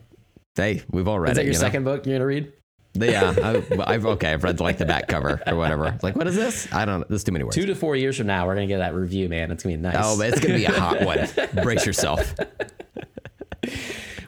Hey, we've all read Is that it. your you know? second book you're gonna read? Yeah, *laughs* I, I've okay. I've read like the back cover or whatever. It's like, what is this? I don't know. There's too many words. Two to four years from now, we're gonna get that review, man. It's gonna be nice. oh, but it's gonna be a hot one. *laughs* Brace yourself.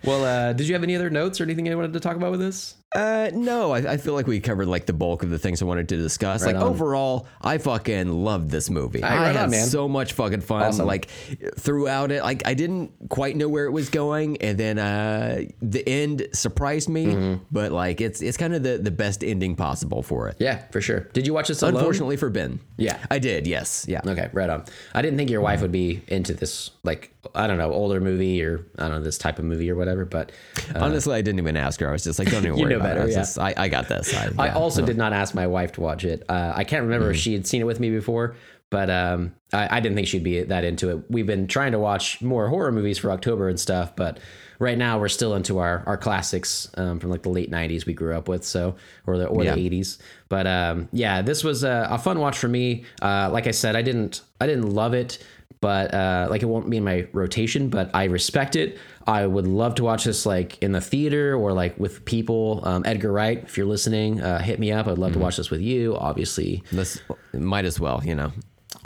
Well, uh, did you have any other notes or anything you wanted to talk about with this? Uh, no, I, I feel like we covered like the bulk of the things I wanted to discuss. Right like on. overall, I fucking loved this movie. Right, I right had on, so much fucking fun. Awesome. Like throughout it, like I didn't quite know where it was going, and then uh, the end surprised me. Mm-hmm. But like it's it's kind of the the best ending possible for it. Yeah, for sure. Did you watch this alone? Unfortunately for Ben. Yeah. I did. Yes. Yeah. Okay, right on. I didn't think your wife would be into this, like I don't know, older movie or I don't know this type of movie or whatever. But uh, Honestly, I didn't even ask her. I was just like, don't even *laughs* worry know better, it. I, yeah. just, I, I got this. I, *laughs* I also did not ask my wife to watch it. Uh, I can't remember if she had seen it with me before, but um, I, I didn't think she'd be that into it. We've been trying to watch more horror movies for October and stuff, but right now we're still into our our classics um, from like the late '90s we grew up with, so or the or Yeah. the '80s. But um, yeah, this was a, a fun watch for me. Uh, like I said, I didn't I didn't love it. But uh, like it won't be in my rotation, but I respect it. I would love to watch this like in the theater or like with people. Um, Edgar Wright, if you're listening, uh, hit me up. I'd love to watch this with you. Obviously, This might as well, you know.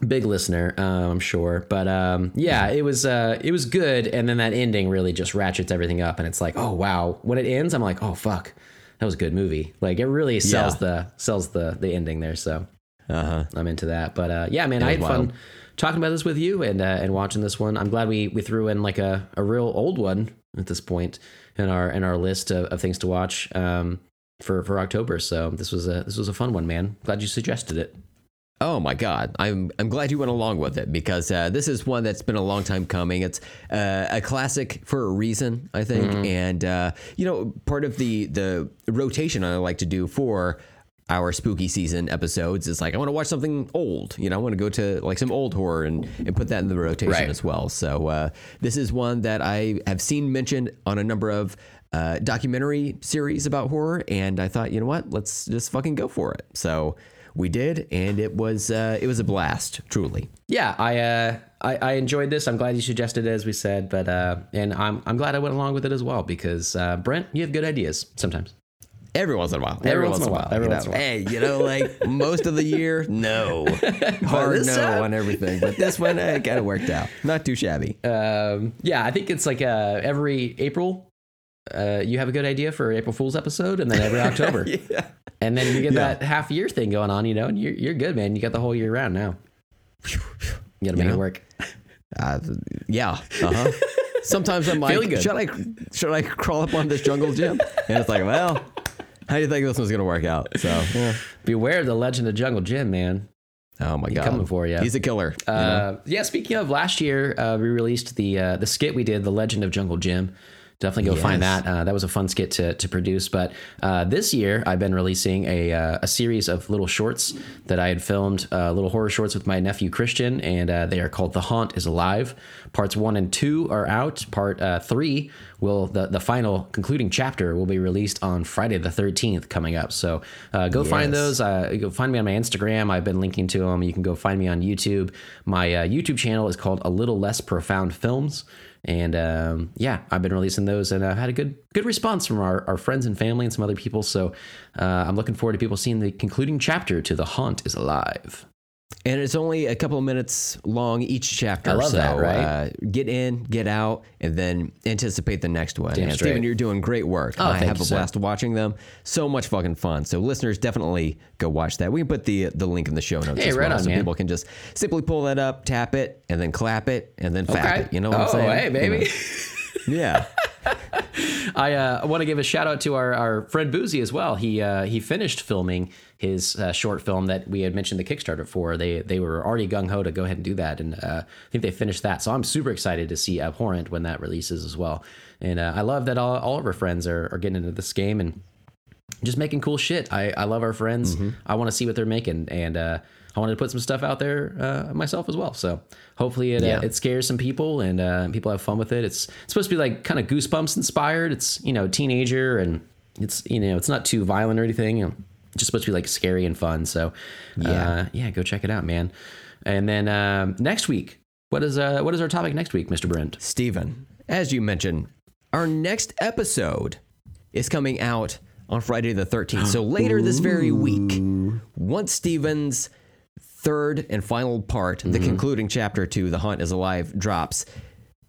big listener, uh, I'm sure. But um, yeah, it was uh, it was good. And then that ending really just ratchets everything up, and it's like, oh wow. When it ends, I'm like, oh fuck, that was a good movie. Like it really sells Yeah. the sells the the ending there. So Uh huh. I'm into that. But uh, yeah, man, I had was fun wild. Talking about this with you and uh, and watching this one. I'm glad we we threw in like a, a real old one at this point in our in our list of, of things to watch um, for for October. So this was a this was a fun one, man. Glad you suggested it. Oh my God! I'm I'm glad you went along with it because uh, this is one that's been a long time coming. It's uh, a classic for a reason, I think, and uh, you know, part of the the rotation I like to do for our spooky season episodes is like I want to watch something old. You know, I want to go to like some old horror and and put that in the rotation Right. as well. So uh, this is one that I have seen mentioned on a number of. Uh, documentary series about horror, and I thought, you know what, let's just fucking go for it. So we did, and it was uh, it was a blast, truly. Yeah, I, uh, I I enjoyed this. I'm glad you suggested it, as we said, but uh, and I'm I'm glad I went along with it as well because uh, Brent, you have good ideas sometimes. Every once in a while. Every, once in a while, every you once know. in a while. Hey, you know, like most of the year, *laughs* no. Hard no time- on everything. But this one, uh, it kind of worked out. Not too shabby. Um, yeah, I think it's like uh, every April. Uh, you have a good idea for April Fool's episode, and then every *laughs* October, yeah. and then you get that half year thing going on, you know, and you're you're good, man. You got the whole year round now. You got to make know? it work. Uh, yeah. Uh-huh. *laughs* Sometimes I'm like, should I should I crawl up on this jungle gym? And it's like, well, how do you think this one's gonna work out? So, yeah. Beware of the Legend of Jungle Jim, man. oh my god, coming for ya. He's a killer. you know? Uh, yeah. Speaking of last year, uh, we released the uh, the skit we did, the Legend of Jungle Jim. Definitely go find that. Uh, that was a fun skit to, to produce. But uh, this year, I've been releasing a, uh, a series of little shorts that I had filmed, uh, little horror shorts with my nephew Christian, and uh, they are called "The Haunt Is Alive." Parts one and two are out. Part uh, three will the the final concluding chapter will be released on Friday the thirteenth coming up. So uh, go find those. Uh, go find me on my Instagram. I've been linking to them. You can go find me on YouTube. My uh, YouTube channel is called A Little Less Profound Films. And um, yeah, I've been releasing those, and I've had a good good response from our, our friends and family and some other people. So uh, I'm looking forward to people seeing the concluding chapter to "The Haunt Is Alive." And it's only a couple of minutes long each chapter. I love so, that, right? Uh, get in, get out, and then anticipate the next one. Damn and straight. Steven, you're doing great work. Oh, I have you, a blast watching them. So much fucking fun. So listeners, definitely go watch that. We can put the the link in the show notes Hey, as right well, on, so man. people can just simply pull that up, tap it, and then clap it, and then fap it. You know what oh, I'm saying? hey, You baby. know. Yeah. *laughs* I uh, want to give a shout out to our, our friend Boozy as well. He uh, he finished filming his uh, short film that we had mentioned the Kickstarter for. They they were already gung ho to go ahead and do that, and uh, I think they finished that. So I'm super excited to see Abhorrent when that releases as well. And uh, I love that all, all of our friends are, are getting into this game and just making cool shit. I, I love our friends. I want to see what they're making, and uh, I wanted to put some stuff out there uh, myself as well. So hopefully it Yeah. uh, it scares some people and uh, people have fun with it. It's, it's supposed to be like kind of goosebumps inspired. It's you know teenager and it's you know it's not too violent or anything. You know, just supposed to be like scary and fun. So yeah, yeah, go check it out, man. And then um, next week, what is uh what is our topic next week, Mister Brent? Steven, as you mentioned, our next episode is coming out on Friday the 13th. So *gasps* later this very week, once Steven's third and final part, the concluding chapter to The Haunt is Alive drops,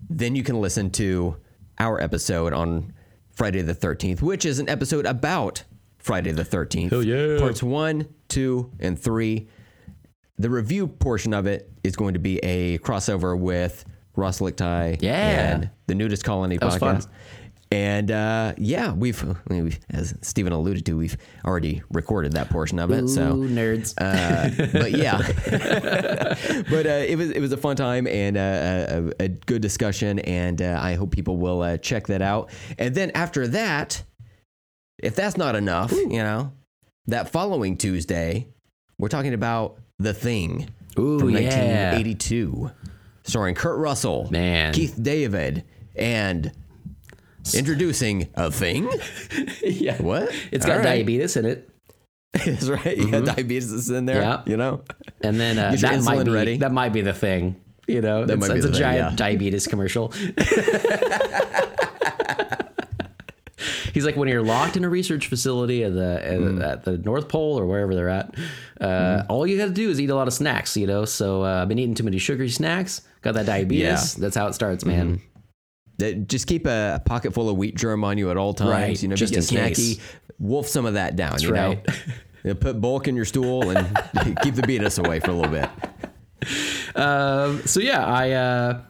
then you can listen to our episode on Friday the 13th, which is an episode about Friday the 13th. Hell yeah. Parts one, two, and three. The review portion of it is going to be a crossover with Ross Lichtai Yeah. and the Nudist Colony was fun. podcast. And uh, yeah, we've, we've, as Steven alluded to, we've already recorded that portion of it. so nerds. uh, but yeah, *laughs* but uh, it was it was a fun time and uh, a, a good discussion, and uh, I hope people will uh, check that out. And then after that, if that's not enough, you know, that following Tuesday, we're talking about the Thing Ooh, from yeah. 1982, starring Kurt Russell, Man. Keith David, and introducing a thing. *laughs* yeah. What? It's got right. diabetes in it. *laughs* That's right. You got diabetes is in there. Yeah. You know. And then uh, that might be ready. that might be the thing. You know, That it's, might be a the thing, giant yeah. diabetes commercial. *laughs* *laughs* He's like when you're locked in a research facility at the at, Mm. at the North Pole or wherever they're at. Uh, All you got to do is eat a lot of snacks, you know. So uh, I've been eating too many sugary snacks. Got that diabetes. Yeah. That's how it starts, man. that just keep a pocket full of wheat germ on you at all times. Right, You know, just in snacky. case. Wolf some of that down. you right. *laughs* know, You put bulk in your stool and *laughs* keep the beatus away for a little bit. Um, so yeah, I uh,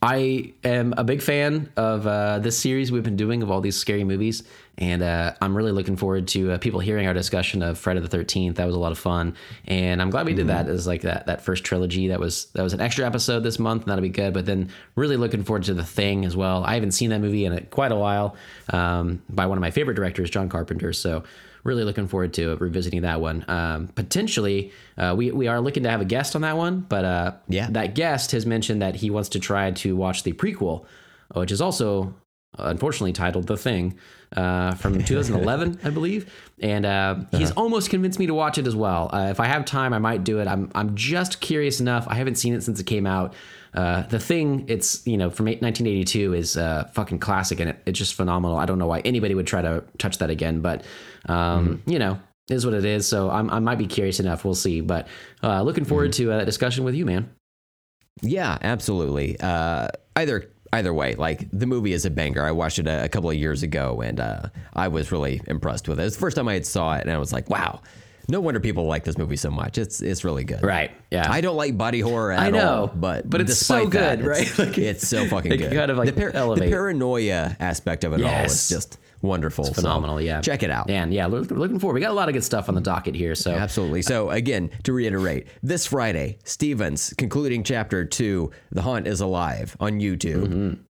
I am a big fan of uh, this series we've been doing of all these scary movies, and uh, I'm really looking forward to uh, people hearing our discussion of Friday the Thirteenth. That was a lot of fun, and I'm glad we did that as like that that first trilogy. That was that was an extra episode this month, and that'll be good. But then really looking forward to the Thing as well. I haven't seen that movie in quite a while um, by one of my favorite directors, John Carpenter. So really looking forward to revisiting that one. Um, potentially, uh, we we are looking to have a guest on that one, but uh, Yeah. that guest has mentioned that he wants to try to watch the prequel, which is also unfortunately titled The Thing uh, from *laughs* 2011, I believe. And uh, he's almost convinced me to watch it as well. Uh, if I have time, I might do it. I'm I'm just curious enough. I haven't seen it since it came out. Uh, the thing, it's you know from 1982 is uh, fucking classic and it, it's just phenomenal. I don't know why anybody would try to touch that again, but um, you know is what it is. So I'm, I might be curious enough. We'll see. But uh, looking forward to uh, that discussion with you, man. Yeah, absolutely. Uh, either either way, like the movie is a banger. I watched it a, a couple of years ago, and uh, I was really impressed with it. It was the first time I had saw it, and I was like, wow. No wonder people like this movie so much. It's it's really good. Right. Yeah. I don't like body horror at I know, all, but but it's so despite that, good, it's- right? *laughs* Like, it's so fucking good. kind of, like, the, elevate. the paranoia aspect of it all Yes. is just wonderful. So phenomenal. yeah. check it out. And yeah, look, looking forward. We got a lot of good stuff on the docket here. So Absolutely. So again, to reiterate, this Friday, Stevens concluding chapter two, "The Haunt is Alive" on YouTube. Mm-hmm.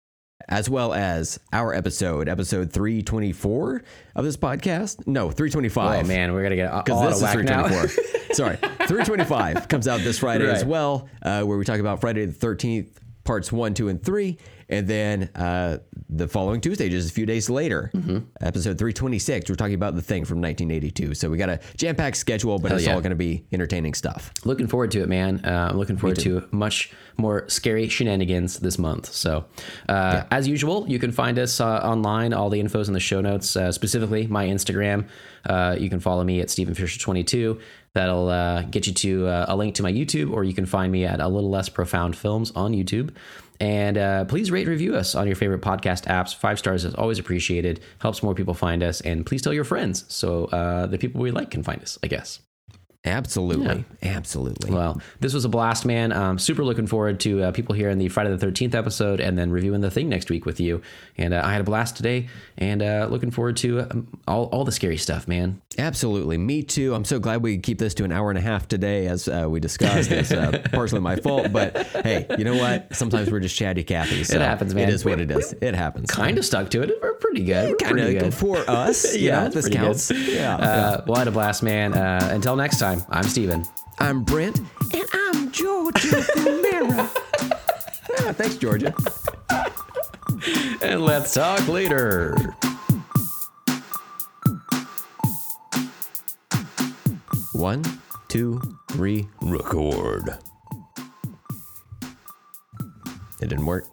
As well as our episode, episode 324 of this podcast. No, 325. oh man, we're gonna get all because this is whack now. 324. *laughs* Sorry, 325 comes out this Friday as well, uh, where we talk about Friday the 13th, parts one, two, and three. And then uh, the following Tuesday, just a few days later, Mm-hmm. episode 326, we're talking about the thing from 1982. So we got a jam packed schedule, but it's yeah. all going to be entertaining stuff. looking forward to it, man. Uh, I'm looking forward to much more scary shenanigans this month. So, uh, as usual, you can find us uh, online. All the info's in the show notes, uh, specifically my Instagram. Uh, you can follow me at Steven Fisher22. That'll uh, get you to uh, a link to my YouTube, or you can find me at a little less profound films on YouTube. And uh, please rate and review us on your favorite podcast apps. Five stars is always appreciated, helps more people find us. And please tell your friends so uh, the people we like can find us, I guess. Absolutely. Absolutely. Well, this was a blast, man. Um, super looking forward to uh, people here in the Friday the 13th episode and then reviewing the thing next week with you. And uh, I had a blast today and uh, looking forward to um, all, all the scary stuff, man. Absolutely. Me too. I'm so glad we could keep this to an hour and a half today, as uh, we discussed. It's uh, *laughs* partially my fault, but hey, you know what? Sometimes we're just chatty Cathy. So happens, man. It is what it is. It happens. Kind of stuck to it. We're pretty good. We're kind pretty of good. for us. *laughs* yeah, You Yeah, know, this pretty good. counts. Yeah. Uh, well, I had a blast, man. Uh, until next time, I'm Steven. I'm Brent, and I'm Georgia Romero. *laughs* ah, thanks, Georgia. And let's talk later. One, two, three, record. It didn't work.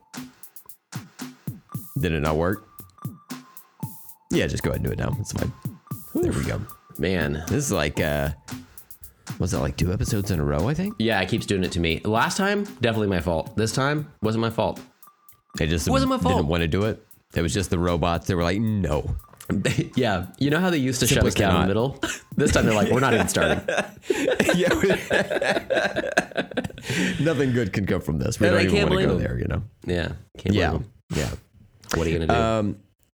Did it not work? Yeah, just go ahead and do it now. It's fine. There we go. Man. This is like, uh, was it like two episodes in a row? I think Yeah, it keeps doing it to me. Last time, definitely my fault. This time, wasn't my fault. it just Wasn't my fault. Didn't want to do it. It was just the robots. They were like, no. *laughs* yeah, you know how they used to Simply shut us down in the middle. *laughs* this time they're like, we're not even starting. *laughs* yeah. Nothing good can come from this. We And don't I even can't want to go blame 'em. there, you know? Yeah, can't Yeah. blame 'em. Yeah. What are you gonna do? Um,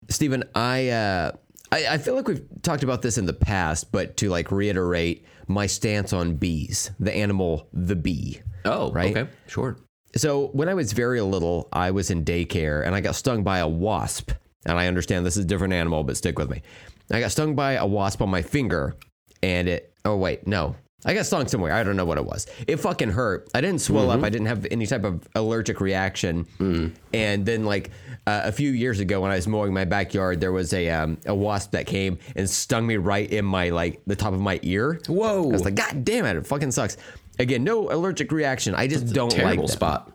Steven, I, uh, I I feel like we've talked about this in the past, but to like reiterate my stance on bees, the animal, the bee. oh, right? Okay, sure. So when I was very little, I was in daycare and I got stung by a wasp. And I understand this is a different animal, but stick with me. I got stung by a wasp on my finger, and it. Oh wait, no. I got stung somewhere. I don't know what it was. It fucking hurt. I didn't swell up. Mm-hmm. I didn't have any type of allergic reaction. Mm. And then, like uh, a few years ago, when I was mowing my backyard, there was a um, a wasp that came and stung me right in my like the top of my ear. Whoa. I was like, God damn it! It fucking sucks. Again, no allergic reaction. I just don't like Terrible them. spot.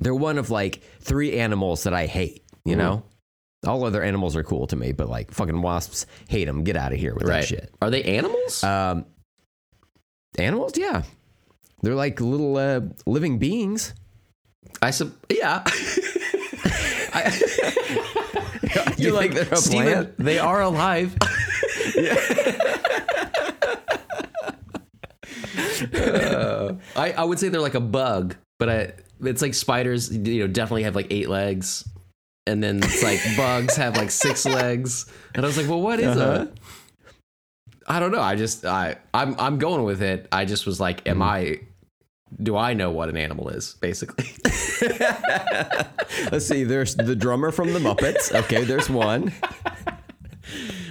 They're one of like three animals that I hate. You know, all other animals are cool to me, but like fucking wasps, hate them. Get out of here with that shit. Are they animals? Um, animals, yeah, they're like little uh, living beings. I sub. Yeah. *laughs* *laughs* You You're like, think they're a Steven, they are alive. *laughs* *laughs* Uh, I, I would say they're like a bug, but I, it's like spiders, you know, definitely have like eight legs. And then it's like bugs have like six legs. And I was like, well, what is Uh-huh. a. I don't know. I just, I, I'm, I'm going with it. I just was like, am I, do I know what an animal is, basically? *laughs* Let's see. There's the drummer from the Muppets. Okay, there's one.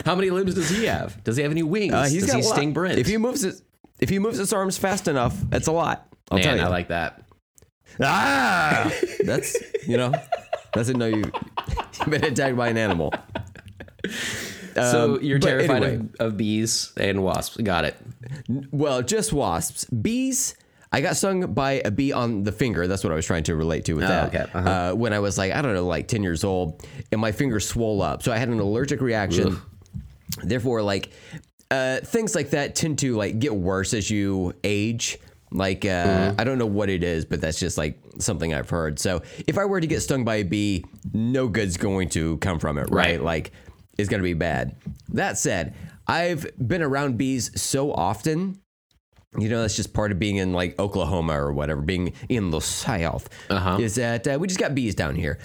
How many limbs does he have? Does he have any wings? Uh, he's does got he sting Brent? If he moves his, if he moves his arms fast enough, that's a lot. I'll Man, tell you. I like that. ah, that's you know, that's a no. You you've been attacked by an animal. So Um, you're terrified anyway. of, of bees and wasps. Got it. Well, just wasps. Bees. I got stung by a bee on the finger. That's what I was trying to relate to with that. Oh, okay. Uh-huh. Uh, when I was like, I don't know, like 10 years old, and my finger swole up. So I had an allergic reaction. Therefore, like, uh, things like that tend to like get worse as you age. Like, uh, Mm-hmm. I don't know what it is, but that's just like something I've heard. So if I were to get stung by a bee, no good's going to come from it, right? Right. Like, it's going to be bad. That said, I've been around bees so often you know that's just part of being in like Oklahoma or whatever, being in the South. Uh-huh. Is that uh, we just got bees down here,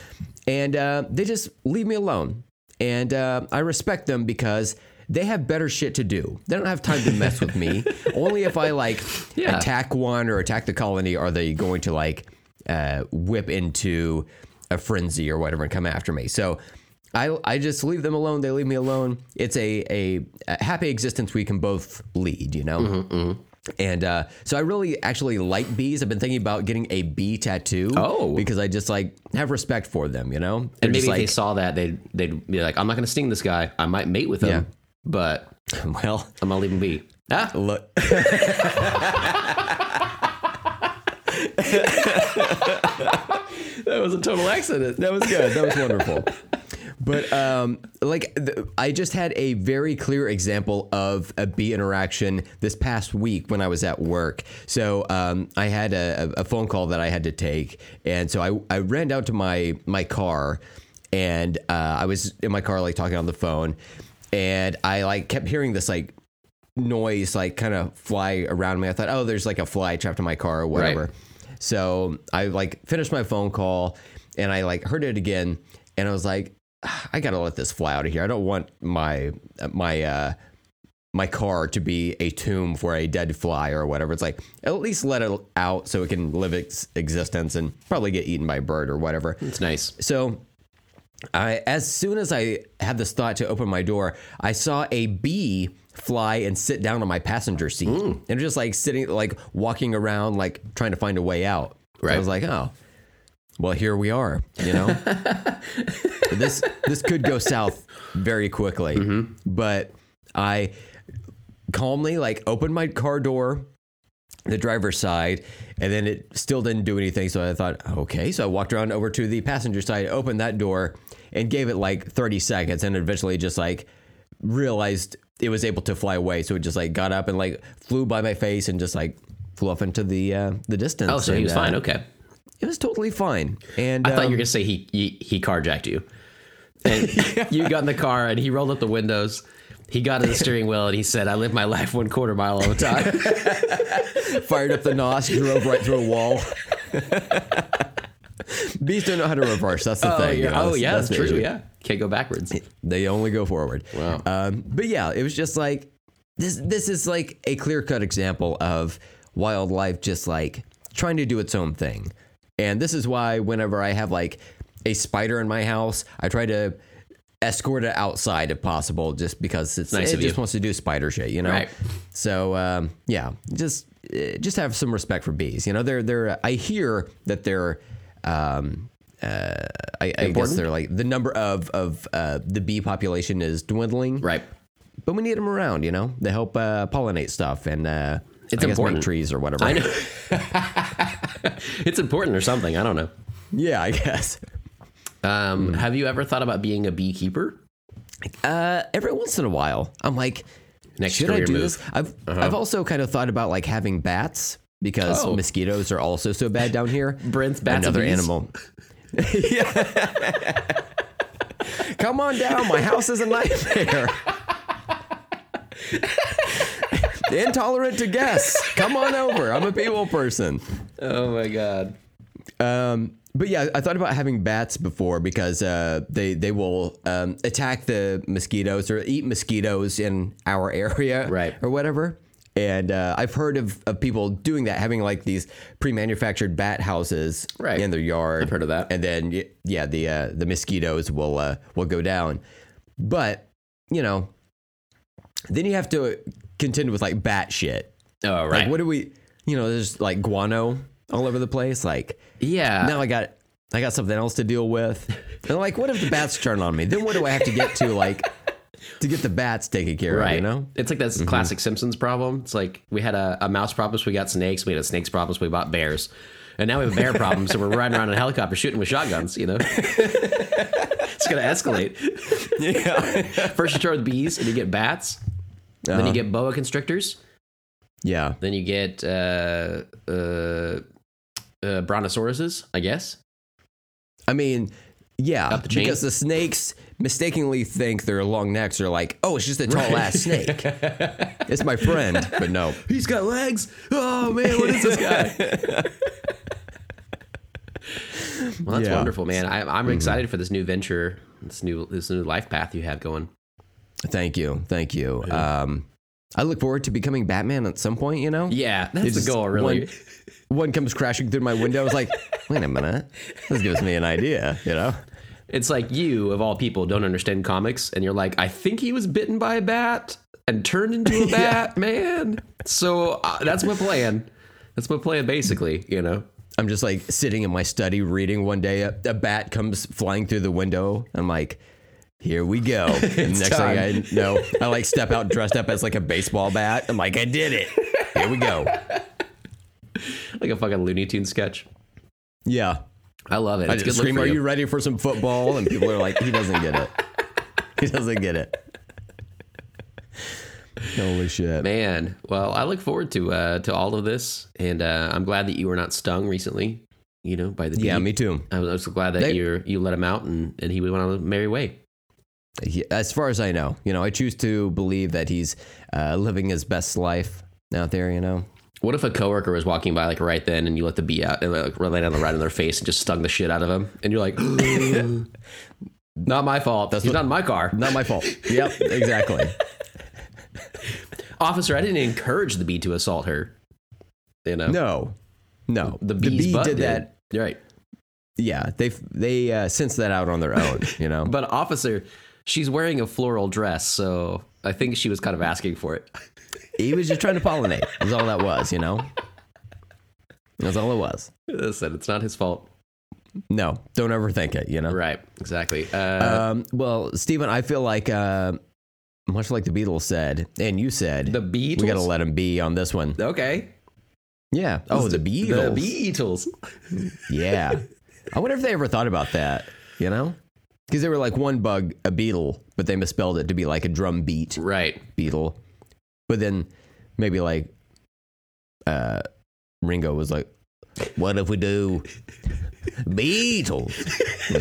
and uh, they just leave me alone, and uh, I respect them because they have better shit to do. They don't have time to mess with me. *laughs* Only if I like Yeah. attack one or attack the colony are they going to like uh, whip into a frenzy or whatever and come after me. So. I, I just leave them alone. They leave me alone. It's a, a, a happy existence we can both lead, you know? Mm-hmm, And uh, so I really actually like bees. I've been thinking about getting a bee tattoo. Oh. because I just like have respect for them. You know, They're And maybe just if they saw that, they'd they'd be like, "I'm not going to sting this guy. I might mate with him, Yeah. but *laughs* well, I'm gonna leave him be." Ah, *laughs* look. *laughs* that was a total accident. That was good. That was wonderful. But um, like th- I just had a very clear example of a bee interaction this past week when I was at work. So um, I had a, a phone call that I had to take, and so I, I ran down to my my car, and uh, I was in my car like talking on the phone, and I like kept hearing this like noise like kind of fly around me. I thought, oh, there's like a fly trapped in my car or whatever. Right. So I like finished my phone call and I like heard it again and I was like, "Ah, *sighs* I gotta let this fly out of here. I don't want my my uh my car to be a tomb for a dead fly or whatever. It's like at least let it out so it can live its existence and probably get eaten by a bird or whatever. It's nice. So I as soon as I had this thought to open my door, I saw a bee fly and sit down on my passenger seat. And just like sitting like walking around like trying to find a way out. So I was like, "Oh. Well, here we are, you know. *laughs* this this could go south very quickly. But I calmly like opened my car door the driver's side and then it still didn't do anything so i thought okay so i walked around over to the passenger side opened that door and gave it like 30 seconds and eventually just like realized it was able to fly away so it just like got up and like flew by my face and just like flew off into the uh the distance Oh, so he was uh, fine. Okay. It was totally fine and I thought you um, were gonna say he he, he carjacked you. And *laughs* *laughs* you got in the car and he rolled up the windows. He got in the steering wheel and he said, I live my life one quarter mile at a time. *laughs* Fired up the nos, drove right through a wall. Bees don't know how to reverse. That's the thing. you know? oh, yeah, that's, the true. issue. Yeah. Can't go backwards. They only go forward. Wow. Um, but yeah, it was just like this. This is like a clear cut example of wildlife just like trying to do its own thing. And this is why whenever I have like a spider in my house, I try to escort it outside if possible, just because it's Nice it just you. wants to do spider shit, you know. Right. So um, yeah, just uh, just have some respect for bees. You know, they're they're. I hear that they're. Um, uh, I, I guess they're like the number of of uh, the bee population is dwindling, Right. but we need them around. You know, they help uh, pollinate stuff and uh, It's I important. trees or whatever. I know. *laughs* *laughs* it's important or something. I don't know. Yeah, I guess. Um, Hmm. Have you ever thought about being a beekeeper? Uh, every once in a while, I'm like, Next should I do move. this? I've I've also kind of thought about like having bats because Oh. mosquitoes are also so bad down here. *laughs* Brent's bats another animal. *laughs* Come on down. My house is a nightmare. Intolerant to guests. Come on over. I'm a people person. Oh my god. Um, but yeah, I thought about having bats before because uh, they they will um, attack the mosquitoes or eat mosquitoes in our area, Right. or whatever. And uh, I've heard of, of people doing that, having like these pre-manufactured bat houses Right. in their yard. I've heard of that. And then yeah, the uh, the mosquitoes will uh, will go down. But you know, then you have to contend with like bat shit. Oh right. Like what do we? You know, there's like guano all over the place. Like yeah. now I got I got something else to deal with. And like, what if the bats turn on me? Then what do I have to get to like to get the bats taken care Right. of? You know? It's like that classic Simpsons problem. It's like we had a, a mouse problem, so we got snakes. We had a snakes problem, so we bought bears. And now we have a bear problem, so we're riding around in a helicopter shooting with shotguns, you know? *laughs* it's going to escalate. *laughs* Yeah. First you start with bees, and you get bats. Then Uh-huh. you get boa constrictors. Yeah. Then you get uh, uh, uh, brontosauruses, I guess. I mean, yeah, the because the snakes mistakenly think their long necks are like, oh, it's just a tall ass snake. *laughs* it's my friend, but no. *laughs* He's got legs. Oh, man, what is this guy? *laughs* well, that's Yeah. wonderful, man. I, I'm excited for this new venture, this new this new life path you have going. Thank you, thank you. Um, I look forward to becoming Batman at some point. You know, Yeah, that's It's the goal, really. One, one comes crashing through my window. I was like, *laughs* wait a minute, this gives me an idea. You know. It's like you, of all people, don't understand comics, and you're like, I think he was bitten by a bat and turned into a *laughs* bat, man. So uh, that's my plan. That's my plan, basically. You know. I'm just like sitting in my study reading one day. A, a bat comes flying through the window. I'm like, here we go. *laughs* And next time. thing I know, I like step out dressed up as like a baseball bat. I'm like, I did it. Here we go. *laughs* Like a fucking Looney Tune sketch. Yeah. I love it. I It's just scream, Are you. ready for some football? And people are like, he doesn't get it. *laughs* He doesn't get it. Holy shit. Man, well, I look forward to uh, to all of this, and uh, I'm glad that you were not stung recently. You know, by the Yeah, bee. me too. I was, I was glad that They- you you let him out, and, and he went on a merry way. He- As far as I know, you know, I choose to believe that he's uh, living his best life out there, you know. What if a coworker was walking by like right then, and you let the bee out and like lay down the right in their face and just stung the shit out of him, and you're like, *gasps* not my fault. That's He's what- not my car, Not my fault. yep, exactly. *laughs* officer. I didn't encourage the bee to assault her. You know, No, no. the bee's bee butt did that. You're right, Yeah, they they uh, sensed that out on their own. You know. *laughs* but officer, she's wearing a floral dress, so I think she was kind of asking for it. *laughs* he was just trying to pollinate. That's all that was. You know. That's all it was. Listen, it's not his fault. No, don't overthink it. You know. Right, exactly. Uh, Um, well, Steven, I feel like, uh, much like the Beatles said, and you said, the Beatles. we got to let him be on this one. Okay. Yeah. Oh, the Beatles. The Beatles. yeah. I wonder if they ever thought about that. You know, because they were like one bug, a beetle, but they misspelled it to be like a drum beat Right. beetle. But then maybe like uh, Ringo was like, What if we do Beatles?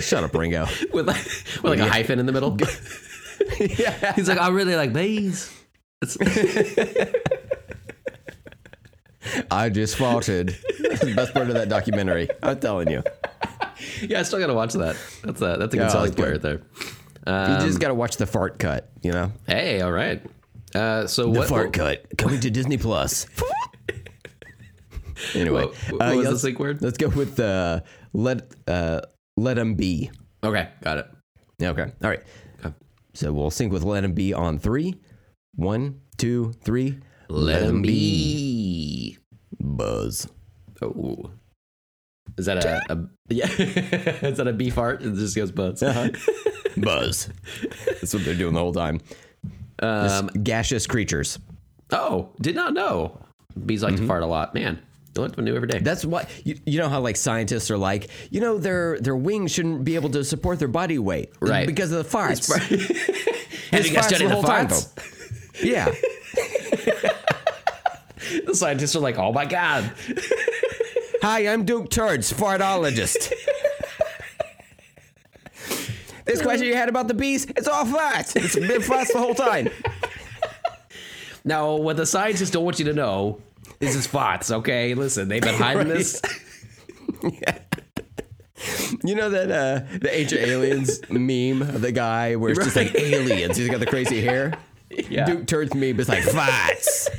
Shut up, Ringo. *laughs* with like, with like a hyphen in the middle. *laughs* yeah. He's like, I really like bees. *laughs* I just farted. That's *laughs* the best part of that documentary. I'm telling you. Yeah, I still gotta watch that. That's a that's a good it's point right there. You Um, just got to watch the fart cut, you know? hey, all right. Uh, so The what? fart cut coming to Disney Plus. *laughs* anyway, What- what uh, was yeah, the sync word? Let's go with uh, let uh, let them be. Okay, got it. Yeah, Okay. All right. Okay. So we'll sync with let them be on three. One, two, three. Let him be. Buzz. Oh, is that a, a yeah? *laughs* is that a bee fart? It just goes buzz. *laughs* Buzz. That's what they're doing the whole time. Um, gaseous creatures. oh, did not know. Bees like to fart a lot. Man, you learn something new every day. That's why you, you know how like scientists are like, you know, their their wings shouldn't be able to support their body weight, Right. Because of the farts. *laughs* Have you guys studied the the whole time, farts? Yeah. *laughs* The scientists are like, oh my god. Hi, I'm Duke Turds, fartologist. this question you had about the bees, it's all farts. It's been farts the whole time. Now, what the scientists don't want you to know is his farts. Okay, listen, they've been hiding Right. this. *laughs* You know that uh, the Age of Aliens meme of the guy where it's just like aliens. He's got the crazy hair. Yeah. Duke me, but it's like farts.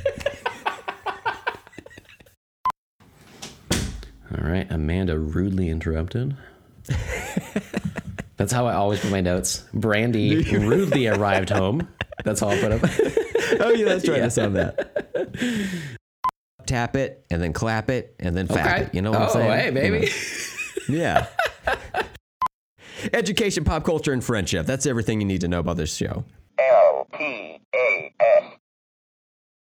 All right, Amanda rudely interrupted. That's how I always put my notes. Brandy *laughs* rudely arrived home. That's how I put up. Oh yeah, let's try to sound that. *laughs* Tap it and then clap it and then fap it. You know what I'm oh, saying? hey, baby. Yeah. *laughs* Education, pop culture, and friendship. That's everything you need to know about this show. P-L-S.